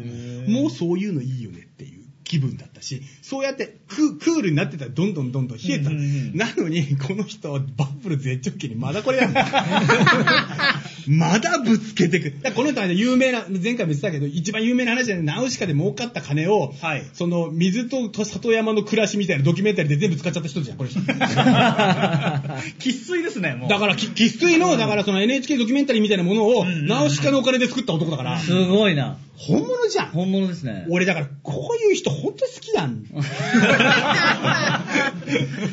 もうそういうのいいよねっていう気分だったし、そうやってククールになってたらどんどんどんどん冷えた。うんうんうんなのに、この人はバブル絶頂期にまだこれやんの まだぶつけてくる。この人はね有名な、前回も言ってたけど、一番有名な話で、ね、ナウシカで儲かった金を、はいその水と里山の暮らしみたいなドキュメンタリーで全部使っちゃった人じゃん、この人。あ。生粋ですね、もう。だから、き生粋の、だからその NHK ドキュメンタリーみたいなものを、ナウシカのお金で作った男だから、すごいな。本物じゃん。本物ですね。俺だから、こういう人本当好きなん。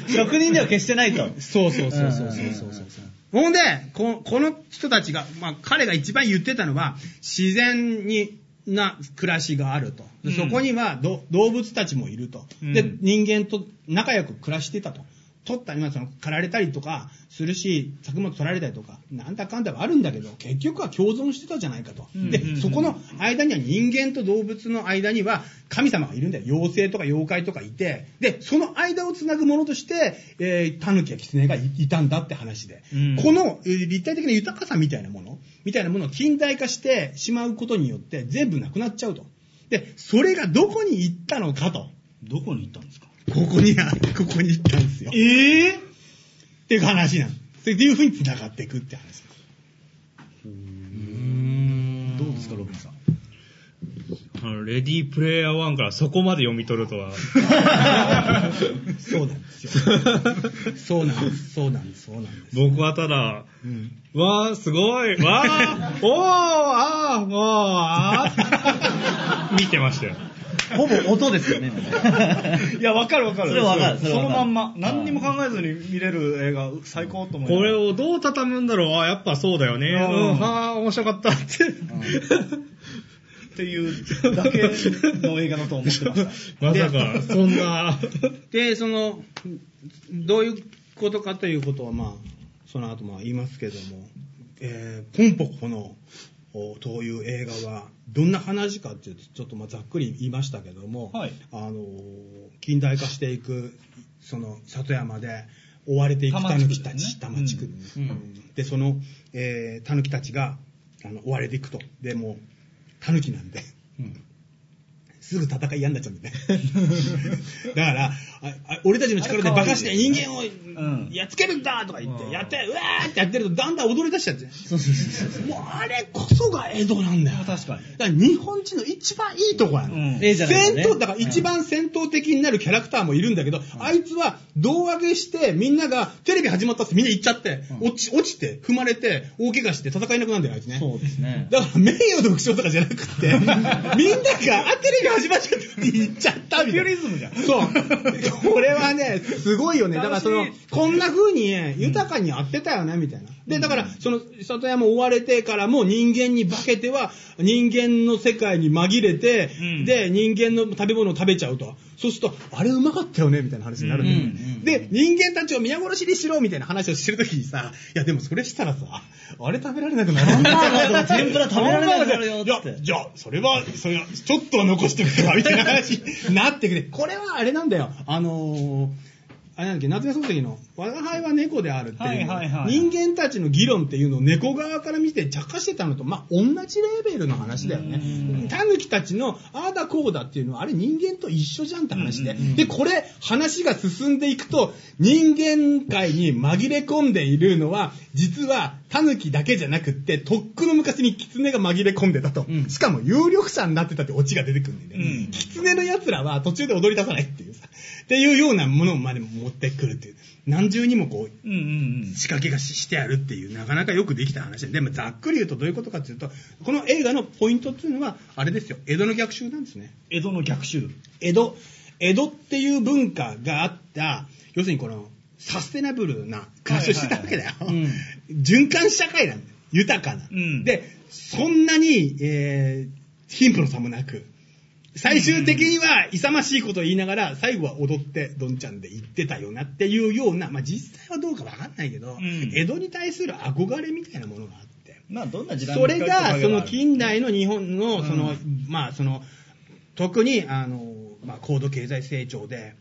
職人では決してないと。そうそうそうそうそうそうそう。ほんで、ここの人たちが、まあ彼が一番言ってたのは、自然に、な暮らしがあると。そこにはど動物たちもいると。でうん、人間と仲良く暮らしてたと。取ったり、まあその、狩られたりとかするし、作物取られたりとか、なんだかんだはあるんだけど、結局は共存してたじゃないかと。でうんうんうん、そこの間には人間と動物の間には神様がいるんだよ。妖精とか妖怪とかいて、で、その間をつなぐものとして、えー、狸や狐がいいたんだって話で。うんこの、えー立体的な豊かさみたいなもの、みたいなものを近代化してしまうことによって全部なくなっちゃうと。で、それがどこに行ったのかと。どこに行ったんですか？ここに、ここに行ったんですよ。ええっていう話なんです。っていうふうに繋がっていくって話です。どうですか、ロビンさん。あのレディープレイヤー1からそこまで読み取るとは。そうなんですよ。そうなんです、そうなんです、そうなんです。僕はただ、うんわー、すごい、わー、おー、あー、もう、あー、見てましたよ。ほぼ音ですよね。いや、わかるわかる。それわかるそのまんま。何にも考えずに見れる映画、最高と思う。これをどう畳むんだろうあ、やっぱそうだよね。ううんん、はー、面白かったって。っていうだけの映画だと思ってました。まさか、そんな。で、その、どういうことかということは、まあ、その後まあ言いますけども、えー、ポンポコの、おという映画は、どんな話かっていうと、ちょっとまあざっくり言いましたけども、はいあのー、近代化していく、その、里山で、追われていく多摩地区狸たち、多摩地区、うんで、その、えー、狸たちが、あの、追われていくと。で、もう、狸なんで、すぐ戦い嫌になっちゃうんだよね。だから、俺たちの力で化かして人間をんやっつけるんだとか言って、うんやって、うわーってやってるとだんだん踊り出しちゃって。もうあれこそが江戸なんだよ。確かに。だから日本人の一番いいとこなの。うんええじゃな戦闘、だから一番戦闘的になるキャラクターもいるんだけど、あいつは胴上げしてみんながテレビ始まったってみんな行っちゃって、落ち、落ちて、踏まれて、大怪我して戦えなくなるんだよ、あいつね。そうですね。だから名誉の副賞とかじゃなくて、みんなが、あ、テレビ始まっちゃったって言っちゃったみたいな。ピュリズムじゃんそう。これはね、すごいよね。だからそのこんな風にね豊かにやってたよね、みたいな。で、だから、その、里山追われてからも人間に化けては、人間の世界に紛れて、うんで、人間の食べ物を食べちゃうと。そうすると、あれうまかったよね、みたいな話になるんだよね。うんうんうんで、人間たちを皆殺しにしろ、みたいな話をしてるときにさ、いや、でもそれしたらさ、あれ食べられなくなる。ハンバーガーとか天ぷら食べられなくなるよいやつってじゃあ、それは、それは、ちょっとは残してくれば、みたいな話になってくれ。これはあれなんだよ。あのー、あれなんだっけ、夏目漱石の、我が輩は猫であるっていう、はいはいはい人間たちの議論っていうのを猫側から見て着火してたのと、まあ、同じレベルの話だよね。タヌキたちの、ああだこうだっていうのは、あれ人間と一緒じゃんって話で。で、これ、話が進んでいくと、人間界に紛れ込んでいるのは、実は、タヌキだけじゃなくって、とっくの昔にキツネが紛れ込んでたと。うんしかも、有力者になってたってオチが出てくるんだよね。うんキツネの奴らは途中で踊り出さないっていうさ、っていうようなものまで持ってくるっていう。何重にもこう、うんうんうん。仕掛けがししてあるっていう、なかなかよくできた話で。でも、ざっくり言うとどういうことかっていうと、この映画のポイントっていうのは、あれですよ、江戸の逆襲なんですね。江戸の逆襲。江戸、江戸っていう文化があった、要するにこの、サステナブルな暮らしをしてたわけだよ。循環社会なんだよ。豊かな。うんで、そんなに、えー、貧富の差もなく、最終的には勇ましいことを言いながら、最後は踊ってどんちゃんで言ってたよなっていうような、まあ実際はどうかわかんないけど、ん江戸に対する憧れみたいなものがあって。まあ、どんな時代それが、その金近代の日本の、その、うまあ、その、特に、あの、まあ、高度経済成長で、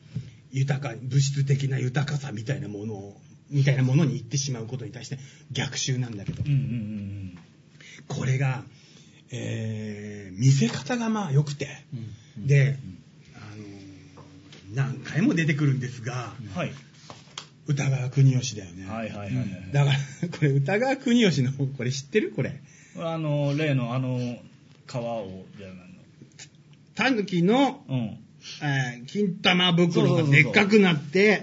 豊か、物質的な豊かさみたいなものを、みたいなものに行ってしまうことに対して逆襲なんだけど、うんうんうんこれが、えー、見せ方がまあ良くて、で、あの、何回も出てくるんですが、うん。はい。歌川国吉だよね。はいはいはいはい。だから、これ歌川国吉の、これ知ってる？これ。あの、例のあの、川を、じゃないタヌキの、の。うん。えー金玉袋がでっかくなって、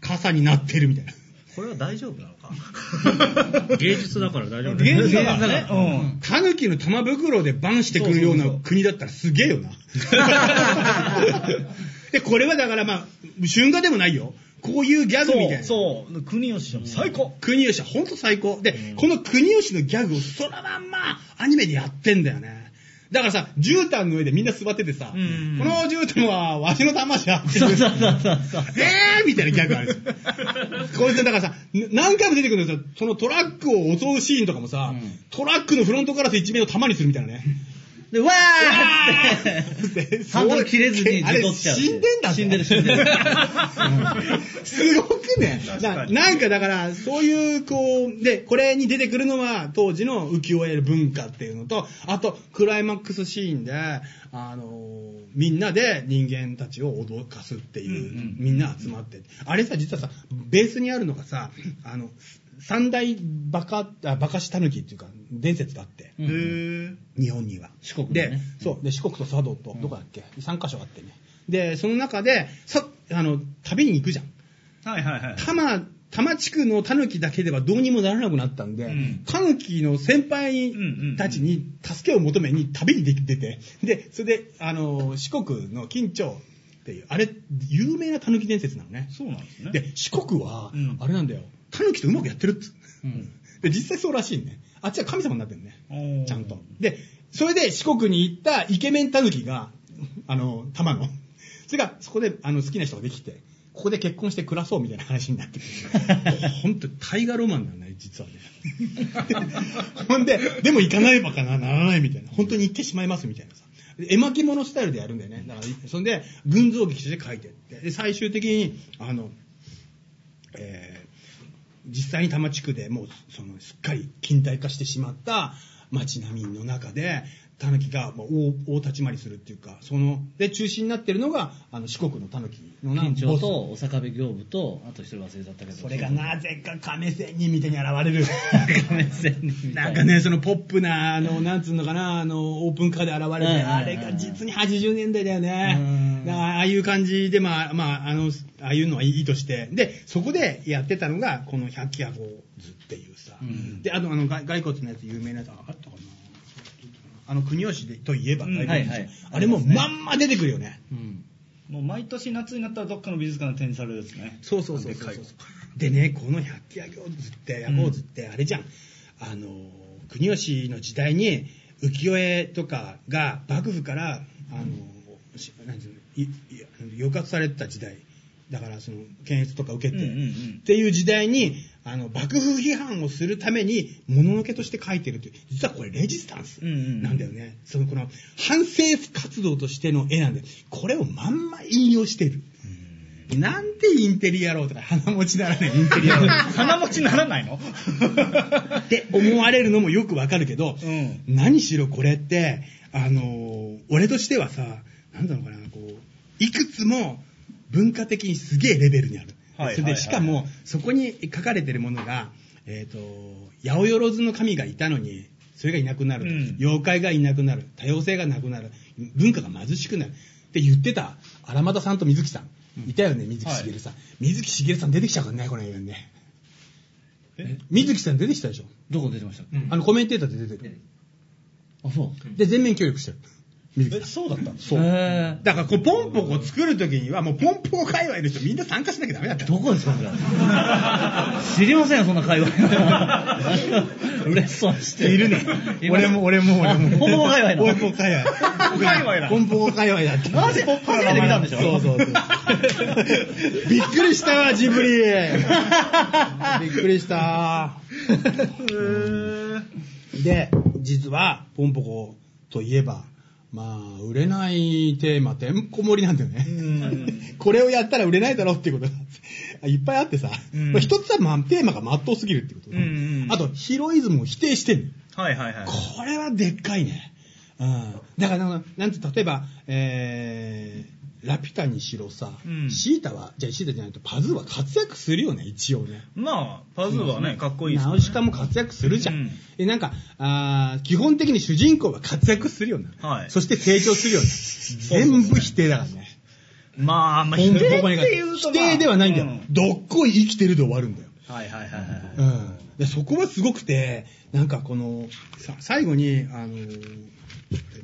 傘になってるみたいな。これは大丈夫なのか？芸術だから大丈夫芸術だからね。うん。タヌキの玉袋でバンしてくるような国だったらすげえよな。で、これはだからまあ、春画でもないよ。こういうギャグみたいな。そう、そう。国吉も最高。国吉はほんと最高。で、この国吉のギャグをそのまんまアニメでやってんだよね。だからさ、絨毯の上でみんな座っててさ、うんこの絨毯はわしの玉じゃってそうそうそうそう。えーみたいなギャグある。これでだからさ、何回も出てくるんですよ。そのトラックを襲うシーンとかもさ、うんトラックのフロントガラス一面を玉にするみたいなね。で、わーって。でハンドル切れずにあれずっちゃう。死んでんだぜ死んでる死んでる。すごくね。ななんかだから、そういう、こう、で、これに出てくるのは、当時の浮世絵文化っていうのと、あと、クライマックスシーンで、あの、みんなで人間たちを脅かすっていう、みんな集まって。あれさ、実はさ、ベースにあるのがさ、あの、三大バカ、あバカシタヌキっていうか、伝説があって、日本には。四国のでね、そう。で、四国と佐渡と、どこだっけ ?3 箇所あってね。で、その中で、さ、あの、旅に行くじゃん。はいはいはい。多摩、多摩地区のタヌキだけではどうにもならなくなったんでうん、タヌキの先輩たちに助けを求めに旅に出て、で、それで、あの、四国の金町っていう、あれ、有名なタヌキ伝説なのね。そうなんですね。で、四国はうん、あれなんだよ、タヌキとうまくやってるっつ。うんで、実際そうらしいね。あっちは神様になってるね。ちゃんと。で、それで四国に行ったイケメンタヌキが、あの、玉の。それが、そこで、あの、好きな人ができて、ここで結婚して暮らそうみたいな話になってくる。本当大河ロマンだね、実はね。ほんで、でも行かないばかな、ならないみたいな。本当に行ってしまいますみたいなさ。で絵巻物スタイルでやるんだよね。だから、そんで、群像劇として書いてって。で、最終的に、あの、えー実際に多摩地区でもうそのすっかり近代化してしまった街並みの中でタヌキがまあ大大立ち回りするっていうかそので中心になってるのがあの四国のタヌキのな緊張ボス。とお坂部行部と、あと一人忘れちゃったけど。それがなぜか亀仙人みたいに現れる。亀仙人みたいな。んかねそのポップなあのなんつうのかなあのオープンカーで現れてあれが実に80年代だようねんああいう感じでまあまああのああいうのはいいとして。でそこでやってたのがこの百鬼夜行図っていうさ、うん。であとあの骸骸骨のやつ有名なやつあったかな。あの国吉でといえばうん。はいはい。あれもまんま出てくるよね、うん。もう毎年夏になったらどっかの美術館で展示されるですね。そうそうそうそうでかいでねこの百鬼夜行図って夜行図ってあれじゃん、あの国吉の時代に浮世絵とかが幕府からあのしなんていうの抑圧されてた時代。だからその検閲とか受けて、うんうんうん。っていう時代にあの幕府批判をするためにもののけとして書いてるという。実はこれレジスタンスうんうんなんだよね、そのこの反政府活動としての絵なんでこれをまんま引用してる、なんてインテリアろうとか鼻持ちならない。インテリアろう鼻持ちならないの？って思われるのもよくわかるけど、うん。何しろこれって、あのー俺としてはさ、なんだろうかな、こう、いくつも文化的にすげえレベルにある。はいはいはいしかも、そこに書かれてるものが、えっ、と、八百万の神がいたのに、それがいなくなる、うん妖怪がいなくなる、多様性がなくなる、文化が貧しくなるって言ってた荒俣さんと水木さん。いたよね、水木しげるさん。水木しげるさん出てきちゃうからね、この映画にね。え？水木さん出てきたでしょ？どこ出てましたあの、コメンテーターで出てる。あ、そう。で、全面協力してる。そうだったんですそう。へだから、こう、ポンポコを作るときには、もう、ポンポコ界隈の人みんな参加しなきゃダメだったーどこですか、それ。知りませんよ、そんな会話。嬉しそうにして。いるね。俺も、俺も、俺も。ポンポコ界隈のポンポコ界隈。ポンポコ界隈だポンポコ界隈だった。マジポップな名前なんでしょ？そうそうそう。びっくりしたわ、ジブリ。びっくりした。で、実は、ポンポコといえば、まあ、売れないテーマ、てんこ盛りなんだよね。これをやったら売れないだろうっていうことが いっぱいあってさ、うんまあ一つは、まあ、テーマが真っ当すぎるってこと、うんうんあと、ヒロイズムを否定してるはいはいはい。これはでっかいね。うん。だから、なんかなんて、例えば、えー、ラピュタにしろさ、うんシータは、じゃあシータじゃないとパズーは活躍するよね、一応ね。まあ、パズーはね、かっこいいですナウシカも活躍するじゃん。うんえなんかあー、基本的に主人公は活躍するようになる。はいそして成長するよ うになる。全部否定だからね。まあ、まあ、ポンポ否定いうと、否定ではないんだよ。うどっこい生きてるで終わるんだよ。はいはいはいはい。うん、でそこはすごくて、なんかこの、さ最後に、あのー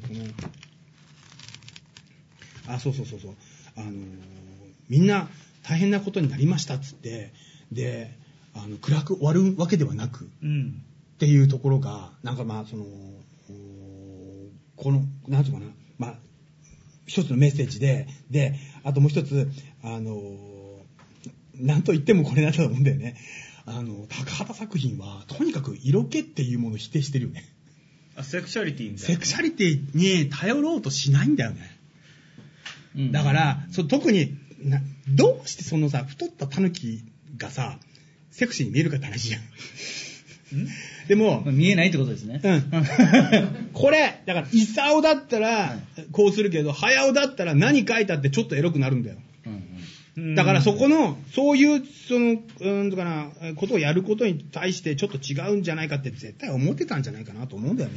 この、あ、そうそうそうそう、あのーみんな大変なことになりましたっつって、で、あの暗く終わるわけではなく、うん。っていうところが、なんかまあ、その、おこの、なんていうかな、まあ、一つのメッセージで、で、あともう一つ、あの、なんと言ってもこれなんだと思うんだよね。あの、高畑作品は、とにかく色気っていうものを否定してるよね。あ、セクシャリティみたいな。セクシャリティに頼ろうとしないんだよね。うんだから、そう特にな、どうしてそのさ、太ったタヌキがさ、セクシーに見えるかって話じゃん。でも、まあ見えないってことですね。うん。これ、だから、イサオだったら、こうするけど、ハヤオだったら何書いたってちょっとエロくなるんだよ。うんうんうんだからそこの、そういう、その、うんとかな、ことをやることに対してちょっと違うんじゃないかって絶対思ってたんじゃないかなと思うんだよね。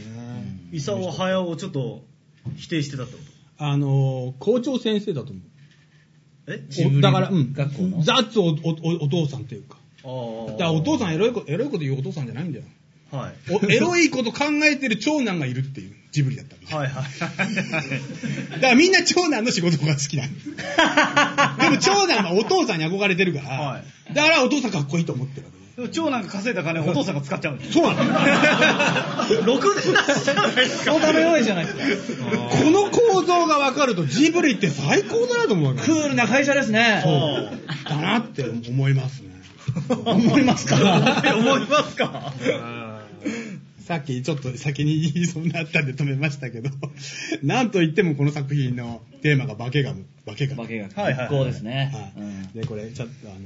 伊沢隼をちょっと否定してたってこあの、校長先生だと思う。とえ？おだから、うん。学校の？ザッツおおおお父さんっていうか。あだからお父さんエロいこと、エロいこと言うお父さんじゃないんだよ。ん。はい。おエロいこと考えてる長男がいるっていうジブリだったわけはいはい。だからみんな長男の仕事が好きなんです。でも長男はお父さんに憧れてるから、はだからお父さんかっこいいと思ってるわけね。でも長男が稼いだ金をお父さんが使っちゃうんですそうなの？ろくでなしじゃないですか。そのため用意じゃないですか。この構造が分かるとジブリって最高だなと思うわけクールな会社ですね。だなって思いますね。思いますか？思いますか？さっきちょっと先に言いそうになったんで止めましたけど、なんといってもこの作品のテーマが化けガム、化けガム。化け学はいはいはい学校ですね。はいうんで、これ、ちょっとあの、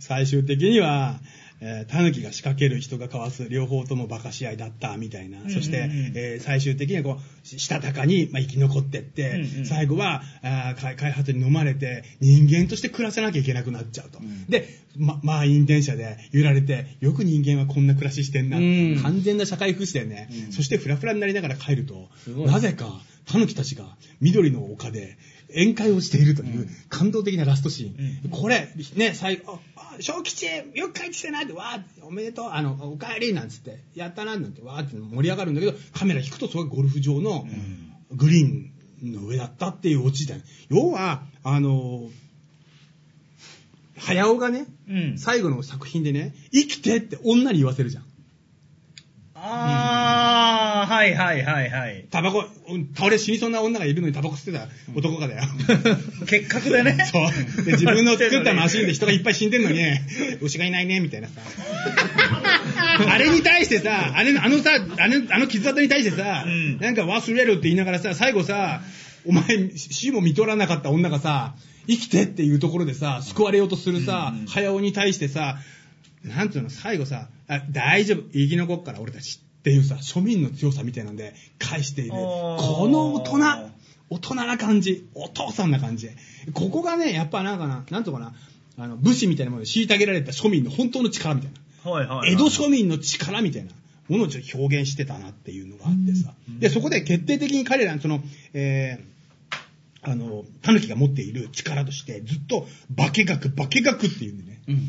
最終的には、えー、タヌキが仕掛ける人がかわす両方とも馬鹿し合いだったみたいな、そして、うんうん。うんえー最終的にはこうししたたかに、まあ、生き残ってって、うんうん。最後はあー開開発に飲まれて人間として暮らさなきゃいけなくなっちゃうと、ん。で、ま、満員電車で揺られてよく人間はこんな暮らししてんな、うん。完全な社会福祉だよね、うん。そしてフラフラになりながら帰るとなぜかタヌキたちが緑の丘で宴会をしているという感動的なラストシーン。うんこれ、ね、最後、あ、あ小吉、よく帰ってきたなって、わーって、おめでとう、あの、お帰りなんつって、やったななんて、わーって盛り上がるんだけど、カメラ引くとそれがゴルフ場のグリーンの上だったっていうオチだよ。要は、あの、早尾がね、うん。最後の作品でね、生きてって女に言わせるじゃん。あー、はいはいはいはい。タバコ、うん倒れ死にそうな女がいるのにタバコ吸ってた男がだよ。結核でね。そう。で、自分の作ったマシンで 人がいっぱい死んでんのに、牛がいないね、みたいなさ。あれに対してさ、あれ、あのさ、あの、あの傷跡に対してさ、うんなんか忘れるって言いながらさ、最後さ、お前、死も見とらなかった女がさ、生きてっていうところでさ、救われようとするさ、早尾に対してさ、なんていうの、最後さ、あ大丈夫、生き残っから俺たちっていうさ、庶民の強さみたいなんで返している。この大人、大人な感じ、お父さんな感じ。ここがね、やっぱなんかな、なんとかな、あの、武士みたいなもので虐げられた庶民の本当の力みたいな。はいはいはい。江戸庶民の力みたいなものをちょっと表現してたなっていうのがあってさ。で、そこで決定的に彼らのその、えーあの、狸が持っている力として、ずっと化学、化学っていうんでね。うんうん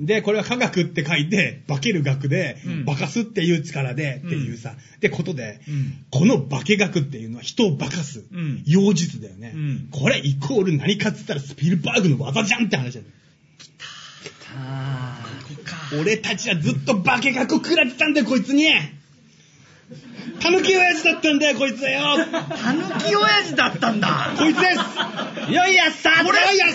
うん。で、これは科学って書いて、化ける学でうん、化かすっていう力で、っていうさ、で、ことで、うん。この化学っていうのは人を化かす、うん。妖術だよね、うん。これイコール何かっつったらスピルバーグの技じゃんって話だよ。あ俺たちはずっと化学を食らってたんだよ、こいつにたぬき親父だったんだよ、こいつはよたぬき親父だったんだ。こいつですーよいやっさーこれはやっ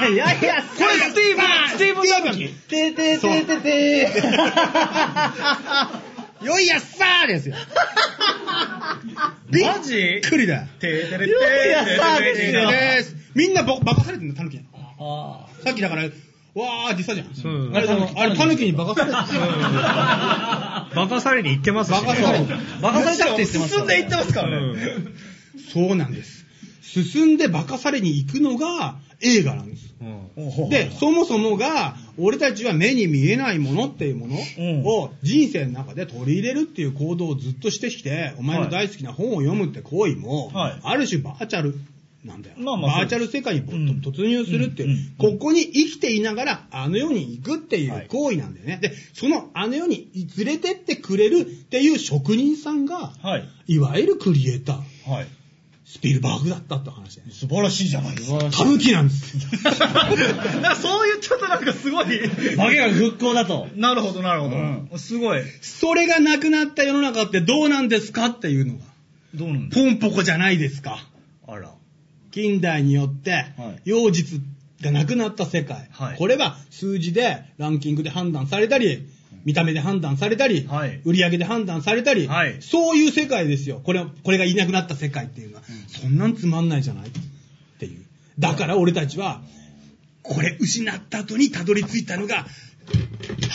たいやいやっさこれスティーブンスティーブン・ザビてててててよいやっさーですよ。マジびっくりだよ。てーてれてーーですよです。みんなば化かされてんの、タヌキに。あさっきだから、わーって言ってたじゃん。そうあれ、あのあれ、タヌキに化かされてバカされに行ってますし、化かされてーバカされたくて言ってます進んでいってますからね。そうなんです。進んで化かされに行くのが映画なんです。うん。で、そもそもが、俺たちは目に見えないものっていうものを人生の中で取り入れるっていう行動をずっとしてきて、お前の大好きな本を読むって行為も、はい。ある種バーチャルなんだよ。まあまあバーチャル世界に突入するっていう、うんうんここに生きていながらあの世に行くっていう行為なんだよね。で、そのあの世に連れてってくれるっていう職人さんが、はい。いわゆるクリエイター、はい。スピルバーグだったって話ね。素晴らしいじゃないですか。タヌキなんです。なんかそう言っちゃったなんかすごい。化けが復興だと。なるほどなるほど。すごい。それがなくなった世の中ってどうなんですかっていうのが、どうなんだポンポコじゃないですか。あら。近代によって、妖術がなくなった世界。はいこれは数字で、ランキングで判断されたり、見た目で判断されたり、はい売り上げで判断されたり、はいそういう世界ですよ。これこれがいなくなった世界っていうのは、そんなんつまんないじゃないっていう。だから俺たちは、これ失った後にたどり着いたのが、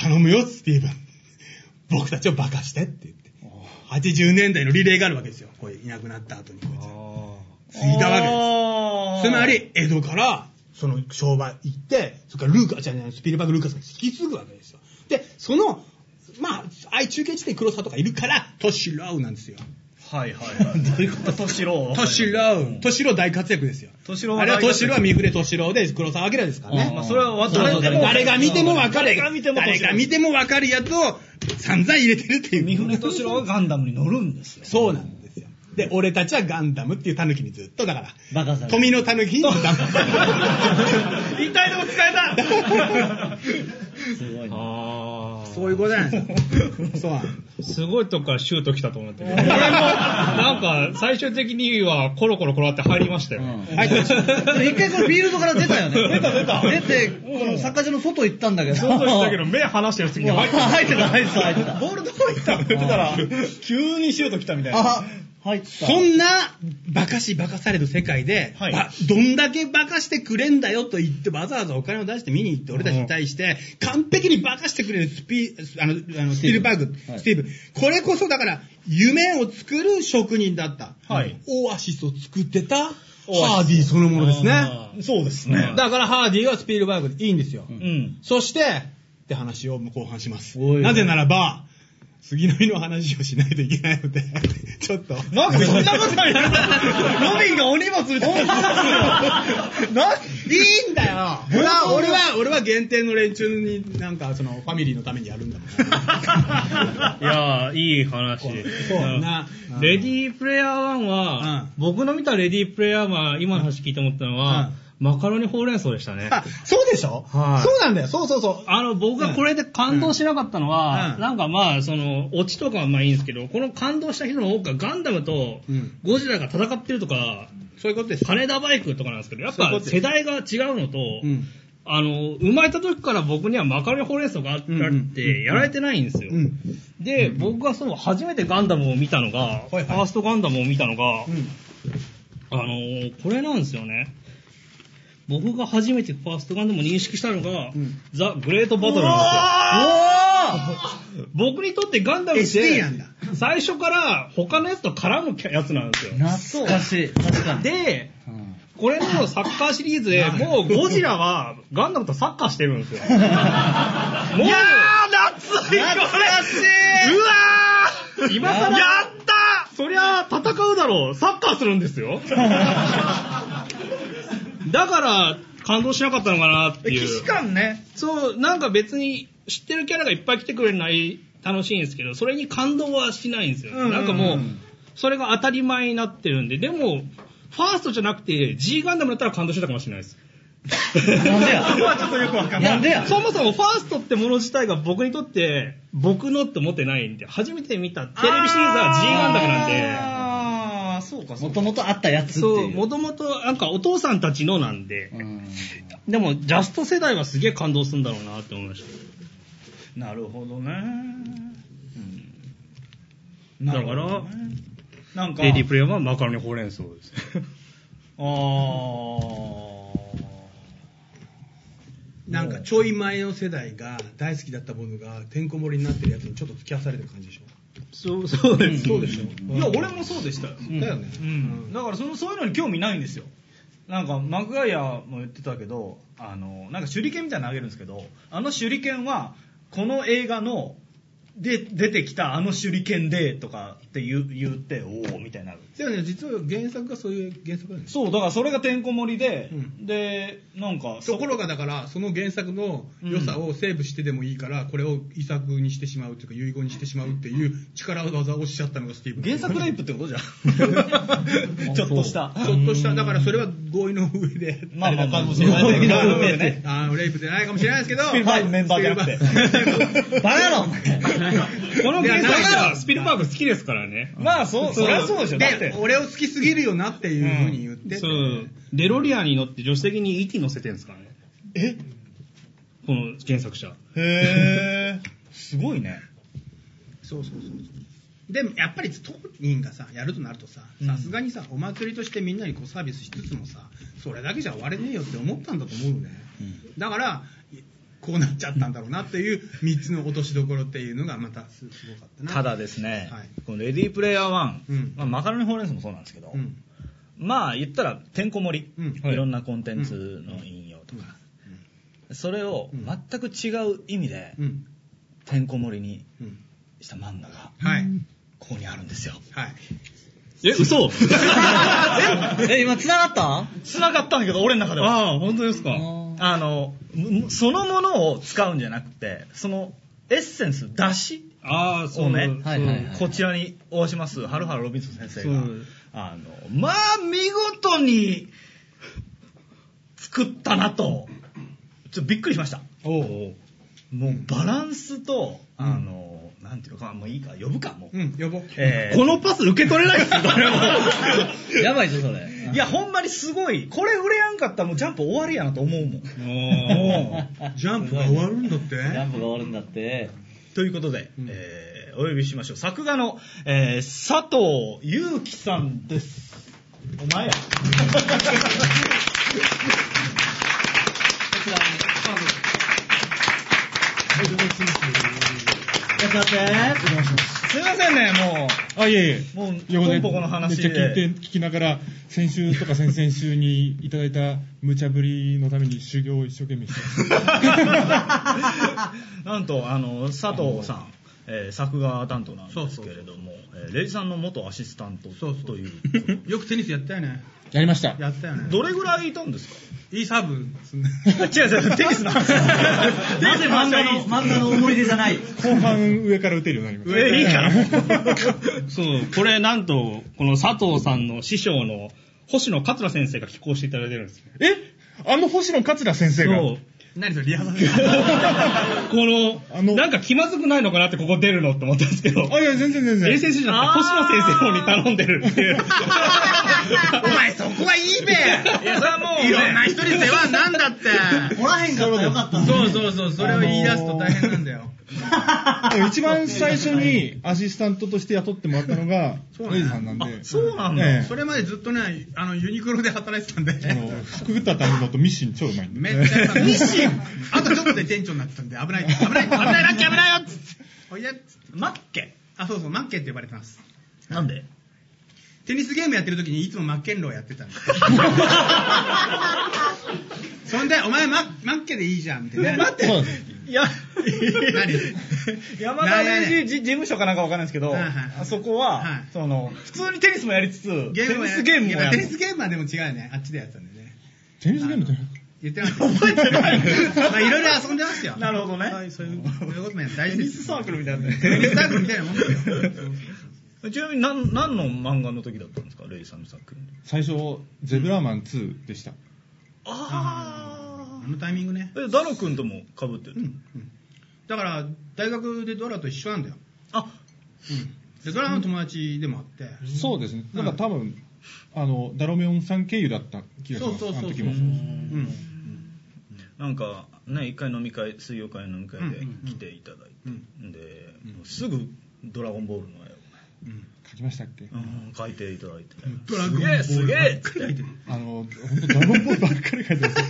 頼むよ、スティーブン。僕たちを化かしてって言って。80年代のリレーがあるわけですよ。これいなくなった後にこいつ。継いだわけです。わつま、り、江戸からその商売行って、それからルーカ、じゃない、スピルバーグ・ルーカスが引き継ぐわけですよ。で、その、まあ、ああいう中継地点黒沢とかいるから、トシロウなんですよ。はいはいはい。どういうこと？トシロウトシロウ。トシロウ大活躍ですよ。敏郎あれはトシロウは三船トシロウで黒沢明ですからね。まあ、それは誰でも誰が見ても分かる。誰が見ても誰が見ても分かるやつを散々入れてるっていう。三船敏郎がガンダムに乗るんですよ。そうなんで俺たちはガンダムっていう狸にずっと、だから、バカされ富の狸にガンダム。一体でも使えたすごいな。あそういうことなんですよ。そうなんですごいとこからシュート来たと思って。俺も、なんか、最終的にはコロコロ転がって入りましたよ。うんはい、でも一回このフィールドから出たよね。出た出た。出て、このサッカー場の外行ったんだけど。そうだけど、目離してる次に入ってた。入ってた、入ってた、入ってた。ボールどこ行ったのって言ったら、急にシュート来たみたいな。そんな、バカしバカされる世界で、はいあどんだけバカしてくれんだよと言って、わざわざお金を出して見に行って、俺たちに対して、完璧にバカしてくれるスピ、あの、あのスピルバーグ、はいスティーブ。これこそだから、夢を作る職人だった。はいオアシスを作ってた、ハーディそのものですね。あそうですね。だからハーディはスピルバーグでいいんですよ。うん。そして、って話を後半します。なぜならば、杉の実の話をしないといけないので、ちょっと。なんかそんなことないロビンが鬼もつみたいな。ないいんだよ俺は、俺は、俺は限定の連中になんかそのファミリーのためにやるんだもん。いやー、いい話。そうなうんレディープレイヤー1は、僕の見たレディープレイヤー1、今の話聞いて思ったのは、マカロニほうれん草でしたね。あ、そうでしょ？はいそうなんだよ。そうそうそう。あの、僕がこれで感動しなかったのは、うんなんかまあ、その、オチとかはまあいいんですけど、この感動した人の多くがガンダムとうんゴジラが戦ってるとか、そういうことです。羽田バイクとかなんですけど、やっぱ世代が違うのと、うん。あの、生まれた時から僕にはマカロニほうれん草があっうんうんて、やられてないんですよ。うん。で、僕がその初めてガンダムを見たのが、はいはいファーストガンダムを見たのが、うん。あのーこれなんですよね。僕が初めてファーストガンダムを認識したのが、んザ・グレート・バトルなんですよ。僕にとってガンダムってなんだ、最初から他のやつと絡むやつなんですよ。懐かしい。確かに。で、うんこれのサッカーシリーズで、もうゴジラはガンダムとサッカーしてるんですよ。もう、いやー、夏いこれ懐かしいうわー今更やったそりゃ戦うだろう。サッカーするんですよ。だから、感動しなかったのかなっていう。騎士官ね。そう、なんか別に知ってるキャラがいっぱい来てくれるのはい楽しいんですけど、それに感動はしないんですよ。うんうんうんなんかもう、それが当たり前になってるんで、でも、ファーストじゃなくて G ガンダムだったら感動してたかもしれないです。なんでや？そこはちょっとよくわかんない。なんでや？そもそもファーストってもの自体が僕にとって僕のって思ってないんで、初めて見たテレビシリーズは G ガンダムなんで、もともとあったやつってそう、いう。もともとなんかお父さんたちのなんで、うんでもジャスト世代はすげえ感動するんだろうなって思いました。なるほどね。うん。だからなんか、レディープレイヤーはマカロニほうれん草です。あー。なんかちょい前の世代が大好きだったものがてんこ盛りになってるやつにちょっと付き合わされてる感じでしょ。そう、そうです。そうでしょ。いや、俺もそうでしたよ。だよね。うん。だからその、そういうのに興味ないんですよ。なんか、マクガイアも言ってたけど、あの、なんか手裏剣みたいなのあげるんですけど、あの手裏剣は、この映画の、で、出てきたあの手裏剣で、とかって言う言って、おおみたいになる。ね、実は原作がそういう原作なんですよ。そう、だからそれがてんこ盛りで、うん。で、なんか、ところがだから、その原作の良さをセーブしてでもいいから、これを遺作にしてしまうというか、遺言にしてしまうっていう力技をおっしゃったのがスティーブン。原作レイプってことじゃん。ちょっとした。ちょっとした、だからそれは合意の上で、まあまあかもしれないけあーレイプじゃないかもしれないですけど、スピルバーグメンバーじゃなくてバカ野郎この原作スピルバーグ好きですからね。まあ、そう、そりゃそうでしょ。だってで、、俺を好きすぎるよなっていうふうに言ってて、そう。デロリアンに乗って助手席に ET 乗せてるんですからね。え？この原作者。へー。すごいね。そうそうそうそう。でもやっぱり当人がさ、やるとなるとさ、さすがにさ、お祭りとしてみんなにこうサービスしつつもさ、それだけじゃ終われねえよって思ったんだと思うね。だから、こうなっちゃったんだろうなっていう3つの落としどころっていうのがまたすすごかったな。ただですね、はいこのレディープレイヤー1、うんまあ、マカロニほうれん草もそうなんですけど、うん。まあ言ったらてんこ盛り、うんい、ろんなコンテンツの引用とか、それを全く違う意味でうん。てんこ盛りにうん。した漫画がはい。ここにあるんですよはい。え、嘘？え、今繋がった？繋がったんだけど俺の中ではああ、本当ですか。あのむそのものを使うんじゃなくてそのエッセンス出汁ああ、そうをね、はいはいはいこちらにおわします、ハルハルロビンソン先生が。そう、あの、まあ、見事に作ったなと、ちょっとびっくりしました。おう。もうバランスと、あの、なんていうのかな、もういいか、呼ぶか、もう。うん、呼ぼう。えーこのパス受け取れないっすよ、誰も。やばいぞ、それ。いや、ほんまにすごい、これ売れやんかったらもうジャンプ終わりやなと思うもん。もジャンプが終わるんだって？ジャンプが終わるんだって。ということで、えーお呼びしましょう。作画の、えー佐藤祐樹さんです。お前や。いらっしゃって。すいませんね、もあ、いえいえ。う、もう、横でポンポコの話めっちゃ聞いて、で。聞きながら、先週とか先々週にいただいた無茶ぶりのために修行を一生懸命してます。なんと、あの、佐藤さん、えー作画担当なんですけれども、えーレイジさんの元アシスタントそうそうという。よくテニスやったよね。やりました。やったよね。どれぐらいいたんですかいいサーブすんね。違う違う、テニス なんですよ。なぜ漫画の、漫画の思い出じゃない？後半上から打てるようになりました。えいいから。そう、これなんと、この佐藤さんの師匠の星野桂先生が寄稿していただいてるんですよ。え？あの星野桂先生が？そう。何それ、リハーサル？この、あのなんか気まずくないのかなってここ出るのって思ったんですけど、あ、いや、全然全然。衛生士じゃなくて星野先生の方に頼んでるっていう。お前そこはいいべいや、それはもう、いろんな人に世話になんだって。おらへんからよかったそうそうそう、それを言い出すと大変なんだよ。一番最初にアシスタントとして雇ってもらったのが、さんなんで。そうなんだ。ええそれまでずっとね、あの、ユニクロで働いてたんで。あの、服たたむのとミシン超うまいんで。めっちゃミシン？あとちょっとで店長になってたんで、危ない、危ない、危ない、ラッキー危ないよっつって。おいでっつって。マッケあ、そうそう、マッケって呼ばれてます。なんで？テニスゲームやってる時にいつもマッケンローやってたんです そんで、お前ママッケでいいじゃんってね。待っていや、何？山田何電子事務所かなんかわかんないですけど、あそこは、はいその、普通にテニスもやりつつ、ゲームテニスゲームもやるテニスゲームはでも違うよね。あっちでやってたんでね。テニスゲームって？言ってました。覚えてない。まあいろいろ遊んでますよ。なるほどねはいそういう、そういうことも大テニ事です。スサークルみたいなテニスサークルね。みたいなもんですよ。ちなみに何何の漫画の時だったんですか、レイさんの作品。最初、ゼブラーマン2でした。ああのタイミングね。え、ダノ君とも被ってる、うん。うんだから、大学でドラと一緒なんだよ。あ、うん。で、ドラの友達でもあって。そうですね。だから多分、あの、ダロメオンさん経由だった気がします。そうそうそうあの時も。うん。なんかね、一回飲み会、水曜会の飲み会でうん来ていただいて、うんで、もうすぐドラゴンボールのうん。書きましたっけ？うん描いていただいて、ドラゴンボールすげえすげえて。あの、本当ドラゴンボールばっかり書いてます。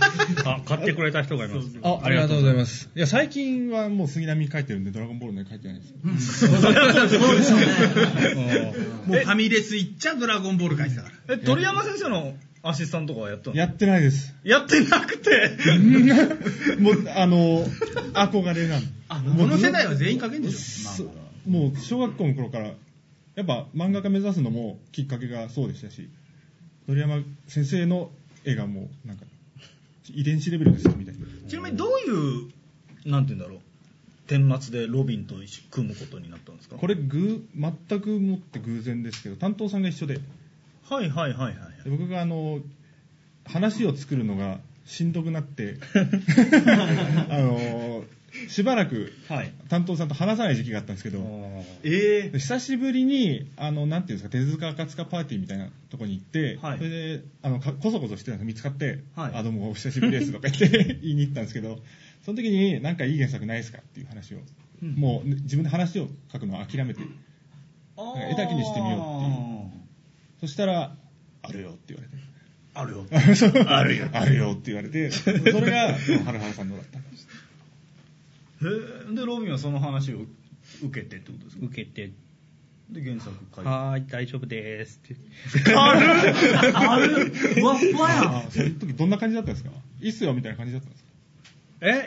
あ、買ってくれた人がいます。あ、ありがとうございます。いや、最近はもう杉並書いてるんで、ドラゴンボールの絵書いてないです。そうでしょうね。もうファミレス行っちゃドラゴンボール書いてたから。え、鳥山先生のアシスタントとかはやったの？やってないです。やってなくて。もう、あの、憧れなの。あ、この世代は全員書けんでしそもう、小学校の頃から、やっぱ漫画家目指すのもきっかけがそうでしたし、鳥山先生の絵がもう、なんか、遺伝子レベルですよ、みたいな。ちなみにどういう、なんて言うんだろう、顛末でロビンと一緒組むことになったんですか？これ、ぐ全くもって偶然ですけど、担当さんが一緒で、はいはいはいはい。で僕があの、話を作るのがしんどくなって、あの、しばらくはい。担当さんと話さない時期があったんですけど、えで久しぶりに、あの、なんていうんですか、手塚赤塚パーティーみたいなとこに行って、はいそれで、あの、かこそこそしてたんです見つかって、はいあ、どうもお久しぶりですとか言って 言いに行ったんですけど、その時に、なんかいい原作ないですかっていう話を、もうね自分で話を書くのを諦めて、ー絵だけにしてみようってそしたら、あるよって言われて。あるよ。あるよ。あるよって言われて、それが、ハルハルさんのだった。で、ロビンはその話を受けてってことですか？受けて。で原作書いてはーい、大丈夫でーすって。ある？ふわっふわやん。あその時どんな感じだったんですか？いいっすよみたいな感じだったんですか？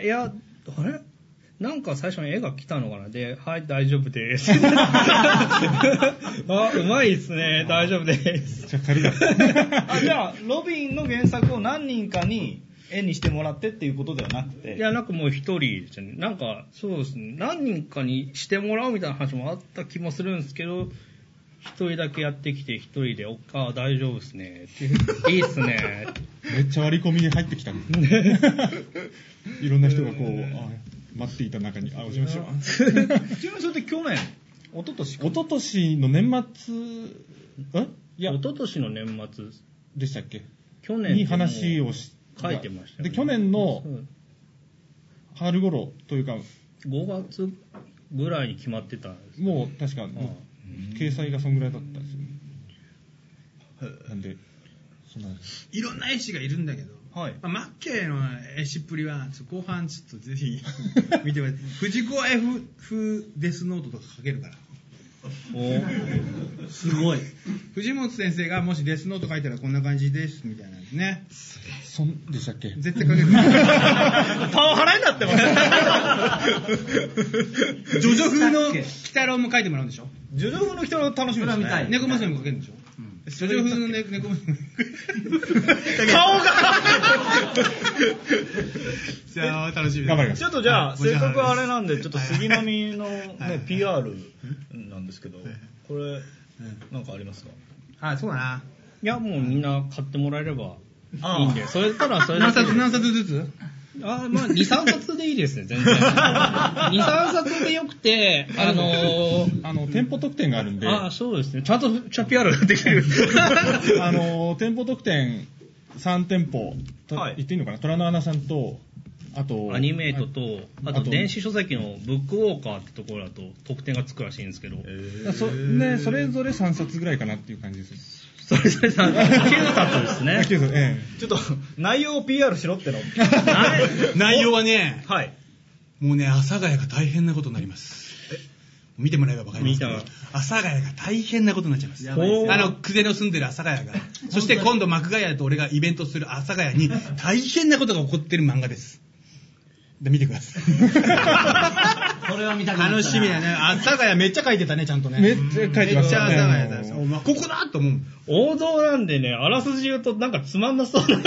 え、いや、あれ？なんか最初に絵が来たのかな？で、はい、大丈夫です。あ、うまいっすね。大丈夫です。じゃあ仮だ。あじゃあロビンの原作を何人かに絵にしてもらってっていうことではなくていや、なんかもう一人ですよね。なんか、そうですね。何人かにしてもらうみたいな話もあった気もするんですけど、一人だけやってきて、一人で、おあ大丈夫ですね。っていいっすね。めっちゃ割り込みに入ってきたんです いろんな人がこう、あ待っていた中に、あ、お邪魔します。ちなみにそれって去年？一昨年か一昨年の年末、え？いや一、昨年の年末、でしたっけ？去年に話をし書いてましたよね。で、去年の春頃というか、5月ぐらいに決まってたんですもう確か、もう掲載がそんぐらいだったんですよね。なんで、そんな、いろんな絵師がいるんだけど、はい。まあ、マッケーの絵師っぷりは、ちょっと後半ちょっとぜひ見てもらって、藤子 F 風デスノートとか書けるから。すごい。藤本先生がもしデスノート書いたらこんな感じですみたいなね。そんでしたっけ？絶対書ける。パワハラになってます。ジョジョ風の鬼太郎も書いてもらうんでしょ？ジョジョ風の人の楽しみですね。猫娘も書けるんでしょ、ジョジョ風のね猫娘顔が。じゃあ楽しみ。頑張ります。ちょっとじゃあ、はい。せっかくあれなんで、ちょっとはい。杉並のはねい、PR なんですけど、これ、なんかありますか？あ、そうだな。いや、もうみんな買ってもらえればいいんで、それたらそれだ何冊。何冊ずつ？あまあ、2、3冊でいいですね、全然。2、3冊でよくて、あのー、あの、店舗特典があるんで、あそうですね。ちゃんと、ちゃんと PR ができてる。あの、店舗特典3店舗、とはい言っていいのかな？虎の穴さんと、あと、アニメートと、あと電子書籍のブックウォーカーってところだと特典がつくらしいんですけど、そね、それぞれ3冊ぐらいかなっていう感じです。それぞれさ、9冊ですね。9冊えちょっと、内容を PR しろっての。内容はね、はい。もうね、阿佐ヶ谷が大変なことになります。見てもらえばわかります阿佐ヶ谷が大変なことになっちゃいます。すよあの、久世の住んでる阿佐ヶ谷が。そして今度、幕ヶ谷と俺がイベントする阿佐ヶ谷に 大変なことが起こってる漫画です。で、見てください。これは見たくなったな楽しみだね。阿佐ヶ谷めっちゃ書いてたね、ちゃんとね。めっちゃ書いてましめっちゃ阿た佐ヶ谷だね。お前ここだと思う。王道なんでね、あらすじ言うとなんかつまんなそうな。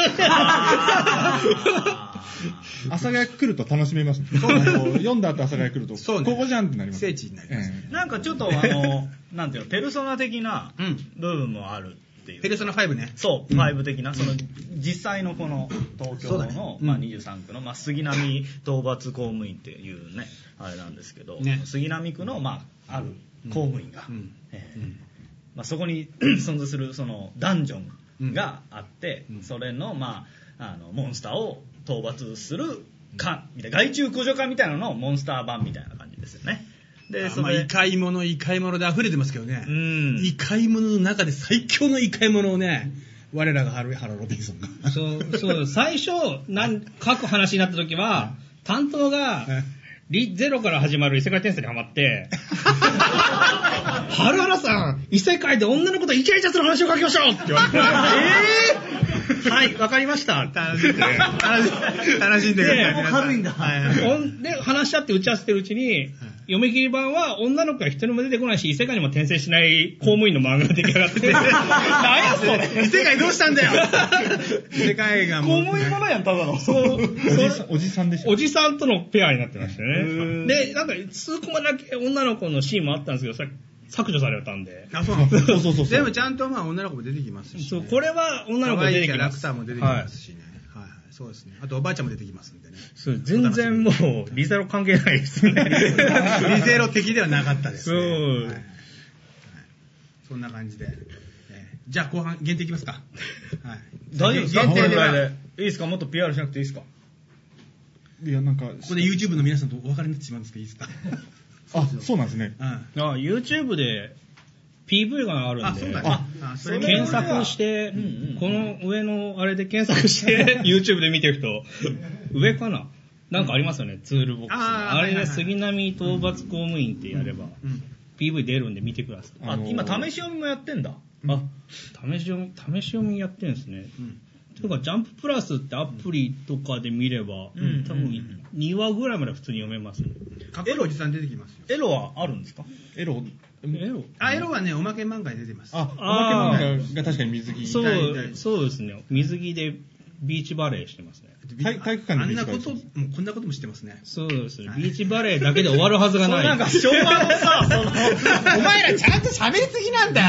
阿佐ヶ谷来ると楽しめます。あの読んだ後阿佐ヶ谷来ると、そうねここじゃんってなります。聖地になります。えなんかちょっと、あの、なんていうの、ペルソナ的なうん部分もあるっていう。ペルソナ5ね。そう、うん。5的な、その、実際のこの東京の、うん。まあ、23区の、まあ、杉並討伐公務員っていうね、あれなんですけど、ね。杉並区の、まあ、ある公務員が、まあ、そこに 存在するそのダンジョンがあって、うん。それの,、まあ、あのモンスターを討伐するかみたいな害虫駆除課みたいなののモンスター版みたいな感じですよね。で、あまあ、異界物、異界物で溢れてますけどね。うん。異界物の中で最強の異界物をね、我らがハルハロロビンソンが。そう、そう、最初、なん、書く話になった時は、担当が、リゼロから始まる異世界転生にハマって、ハルハラさん、異世界で女の子とイチャイチャする話を書きましょうって言われて、えー、はい、わかりました。楽しんで、楽しんで。ください。もう軽いんだはい。で、話し合って打ち合わせてるうちに、読み切り版は女の子が一人も出てこないし、異世界にも転生しない公務員の漫画が出来上がってて、何やそれ異世界どうしたんだよ異世界がもう。公務員ものやん、ただの。そう、おじさん、おじさんでした。おじさんとのペアになってましたへね。ーで、なんか、数コマだけ女の子のシーンもあったんですけど、それ削除されたんで。あ、そうなそうそうそうそうでもちゃんとまあ女の子も出てきますし、ね。そう、これは女の子出てきます。キャラクターも出てきますしね。そうですね。あとおばあちゃんも出てきますんでね。そう全然もう、リゼロ関係ないですね。リゼロ的ではなかったですね。そうはいはいそんな感じで。えーじゃあ後半限定いきますか。はい。大丈夫ですか？限定でで。いいですか？もっと PR しなくていいですか？いや、なんか、ここで YouTube の皆さんとお別れになってしまうんですけどいいですか？あ、そうなんですね。うん。あ YouTube で PV があるんで。あ、そうだね。あ、それ検索して、うんうんこの上のあれで検索して、YouTube で見てる人、上かな？なんかありますよね、ツールボックス。あれで杉並討伐公務員ってやれば、うん。PV 出るんで見てください。ああのー今試し読みもやってんだあ、試し読み、試し読みやってるんですね。というか、ジャンププラスってアプリとかで見れば、うん多分2話ぐらいまで普通に読めますね。かっこいいおじさん出てきますよ。エロはあるんですか？エロ、エロあ、エロはね、おまけ漫画に出てます。あ、おまけ漫画が確かに水着。そ痛い痛いう、そうですね。水着でビーチバレーしてますね。体体育館であんなこと、もうこんなことも知ってますね。そうですね。ビーチバレーだけで終わるはずがない。なんか昭和のさそのお前らちゃんと喋りすぎなんだよ。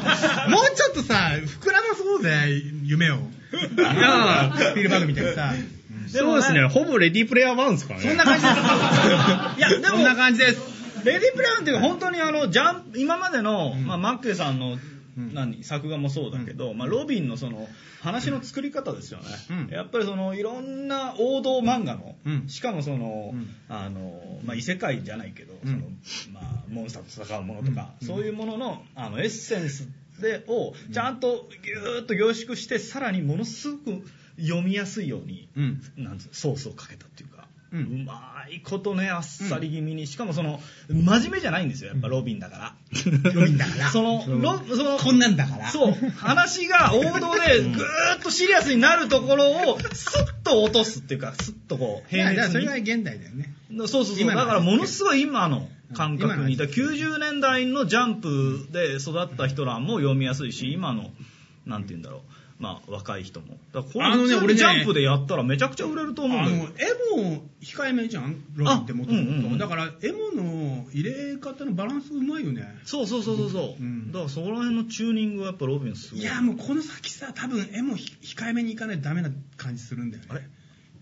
もうちょっとさ、膨らまそうぜ、夢を。いやスピルバーグみたいにさ。そうですね。ほぼレディープレイヤー1ですからね。そんな感じです。いやでもそんな感じです。レディープレイヤーっていうか本当にあのジャンプ今までの、まあ、マッケさんの、ん。何作画もそうだけど、まあ、ロビンのその話の作り方ですよね、うん。やっぱりそのいろんな王道漫画の、うん。しかもその、うん。あのまあ、異世界じゃないけど、うん。そのまあ、モンスターと戦うものとか、そういうもののあのエッセンスでをちゃんとぎゅーっと凝縮してさらにものすごく読みやすいように、うん。なんソースをかけたっていうか、ううんまいことねあっさり気味に、しかもその真面目じゃないんですよ。やっぱロビンだから、ロビンだから。そのロそのこんなんだから。そう。話が王道で ぐーっとシリアスになるところをスッと落とすっていうかスッとこう平熱それがに現代だよね。そうそうそう。だからものすごい今の感覚に今のだから90年代のジャンプで育った人らも読みやすいし今のなんて言うんだろうまあ若い人もだからこのね俺ねジャンプでやったらめちゃくちゃ売れると思うんあのエモ控えめじゃん？ロビンってもとあうんうんうんもと。だから、エモの入れ方のバランスうまいよね。そうそうそうそうそう、うんだからそこら辺のチューニングはやっぱロビンすごいいや、もうこの先さ、多分エモひ控えめにいかないとダメな感じするんだよね。あれ？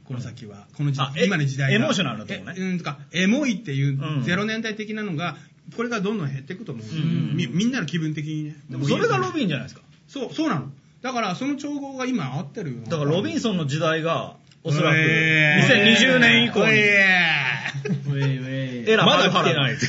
この先は。この時あえ今の時代がエモーショナルなとこねえうん、とか、エモいっていううんゼロ年代的なのが、これがどんどん減っていくと思う。んみみんなの気分的にね。でもそれがロビンじゃないですかそう、そうなの。だから、その調合が今合ってるよ。だからロビンソンの時代がおそらくえー。2020年以降に。えウェイウェイエラまだ来てない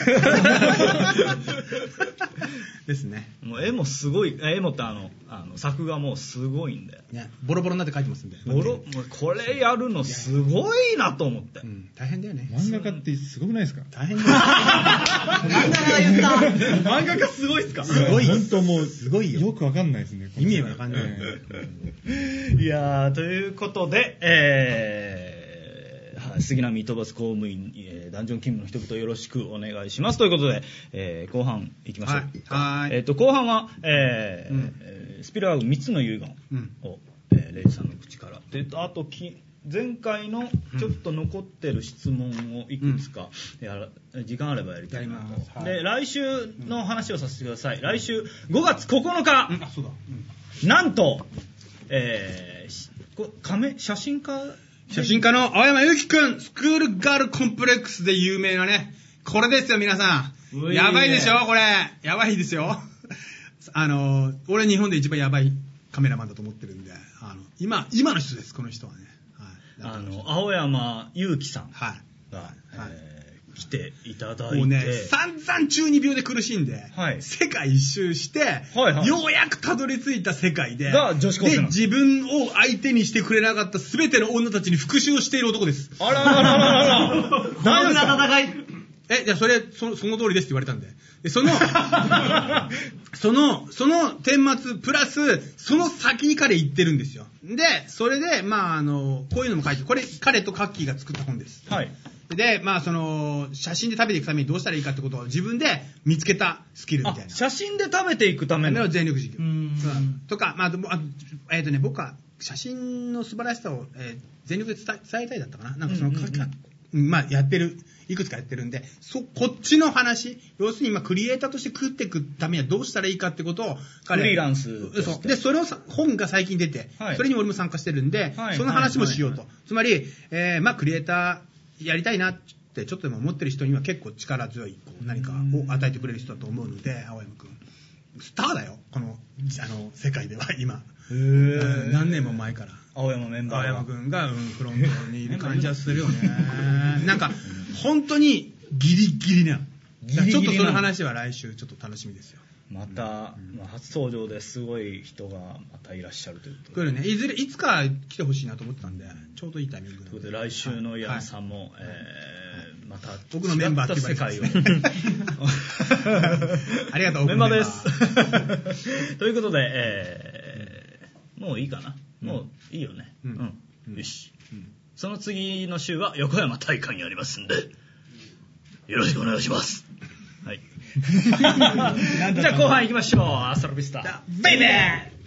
です。ね。もう絵もすごい絵もってあのあの作画もすごいんでね、ボロボロになって書いてますんで。ボロもうこれやるのすごいなと思ってうん、大変だよね。漫画家ってすごくないですか？大変だよ。漫画家すごいっすかすごいよ本当もう、すごいよよくわかんないですね。意味わかんないえいやーということで、えーはい杉並飛ばす公務員、えーダンジョン勤務の人々よろしくお願いします。ということで、えー後半いきましょう。はいはい。えー、と後半は、えーうん。えースピルバーグ3つの遺言うん。を、えーレイジさんの口から。であとき前回のちょっと残ってる質問をいくつかやら、時間あればやりたいなと、はい。で来週の話をさせてください。来週5月9日、うん。あ、そうだ。うん。なんと、えーしこ亀写真家写真家の青山由紀くん、スクールガールコンプレックスで有名なね、これですよ、皆さん。やばいでしょ、これ。やばいですよ。あの、俺日本で一番やばいカメラマンだと思ってるんで、あの、今、今の人です、この人はね。はい。あの青山祐希さんはい。が、はいえー来ていただいて。もうね、散々中二病で苦しんで、はい。世界一周して、はいはい。ようやくたどり着いた世界で、が女子高生なんで、自分を相手にしてくれなかった全ての女たちに復讐をしている男です。あららららら。ら大丈夫ですか戦い？え、じゃあそれ、そその通りですって言われたんで。で、その、その、その顛末、プラス、その先に彼行ってるんですよ。で、それで、まあ、あの、こういうのも書いて、これ、彼とカッキーが作った本です。はいで、まあ、その、写真で食べていくためにどうしたらいいかってことを自分で見つけたスキルみあたいな。写真で食べていくためのの全力授業。うんうんとか、まあ、あえっ、とね、僕は写真の素晴らしさを、えー全力で伝えたいだったかな。なんかその、うんうんうんかうんまあ、やってる、いくつかやってるんで、そ、こっちの話、要するに今、クリエイターとして食っていくためにはどうしたらいいかってことを、彼フリーランスそう。で、それをさ本が最近出て、はいそれに俺も参加してるんで、はいその話もしようと。はいつまり、えーまあ、クリエイターやりたいなって、ちょっとでも思ってる人には結構力強い、こう何かを与えてくれる人だと思うので、青山くん。スターだよ、この、あの、世界では今。うん何年も前から。青山メンバ青ーが山くんが、うん、フロントにいる感じはするよね。なんか、本当にギリギリな。ちょっとその話は来週ちょっと楽しみですよ。また、まあ初登場ですごい人がまたいらっしゃるということでこれね、いずれ、いつか来てほしいなと思ってたんで、ちょうどいいタイミングなということで来週のはい矢野さんも、えーまた僕のメンバー違った世界を。ありがとうメンバーです。ということで、えー、もういいかな。もういいよね。ううんん。よし。その次の週は横山大会にありますんで、よろしくお願いします。はい。じゃあ後半行きましょう。アストロビスタ。ベイベー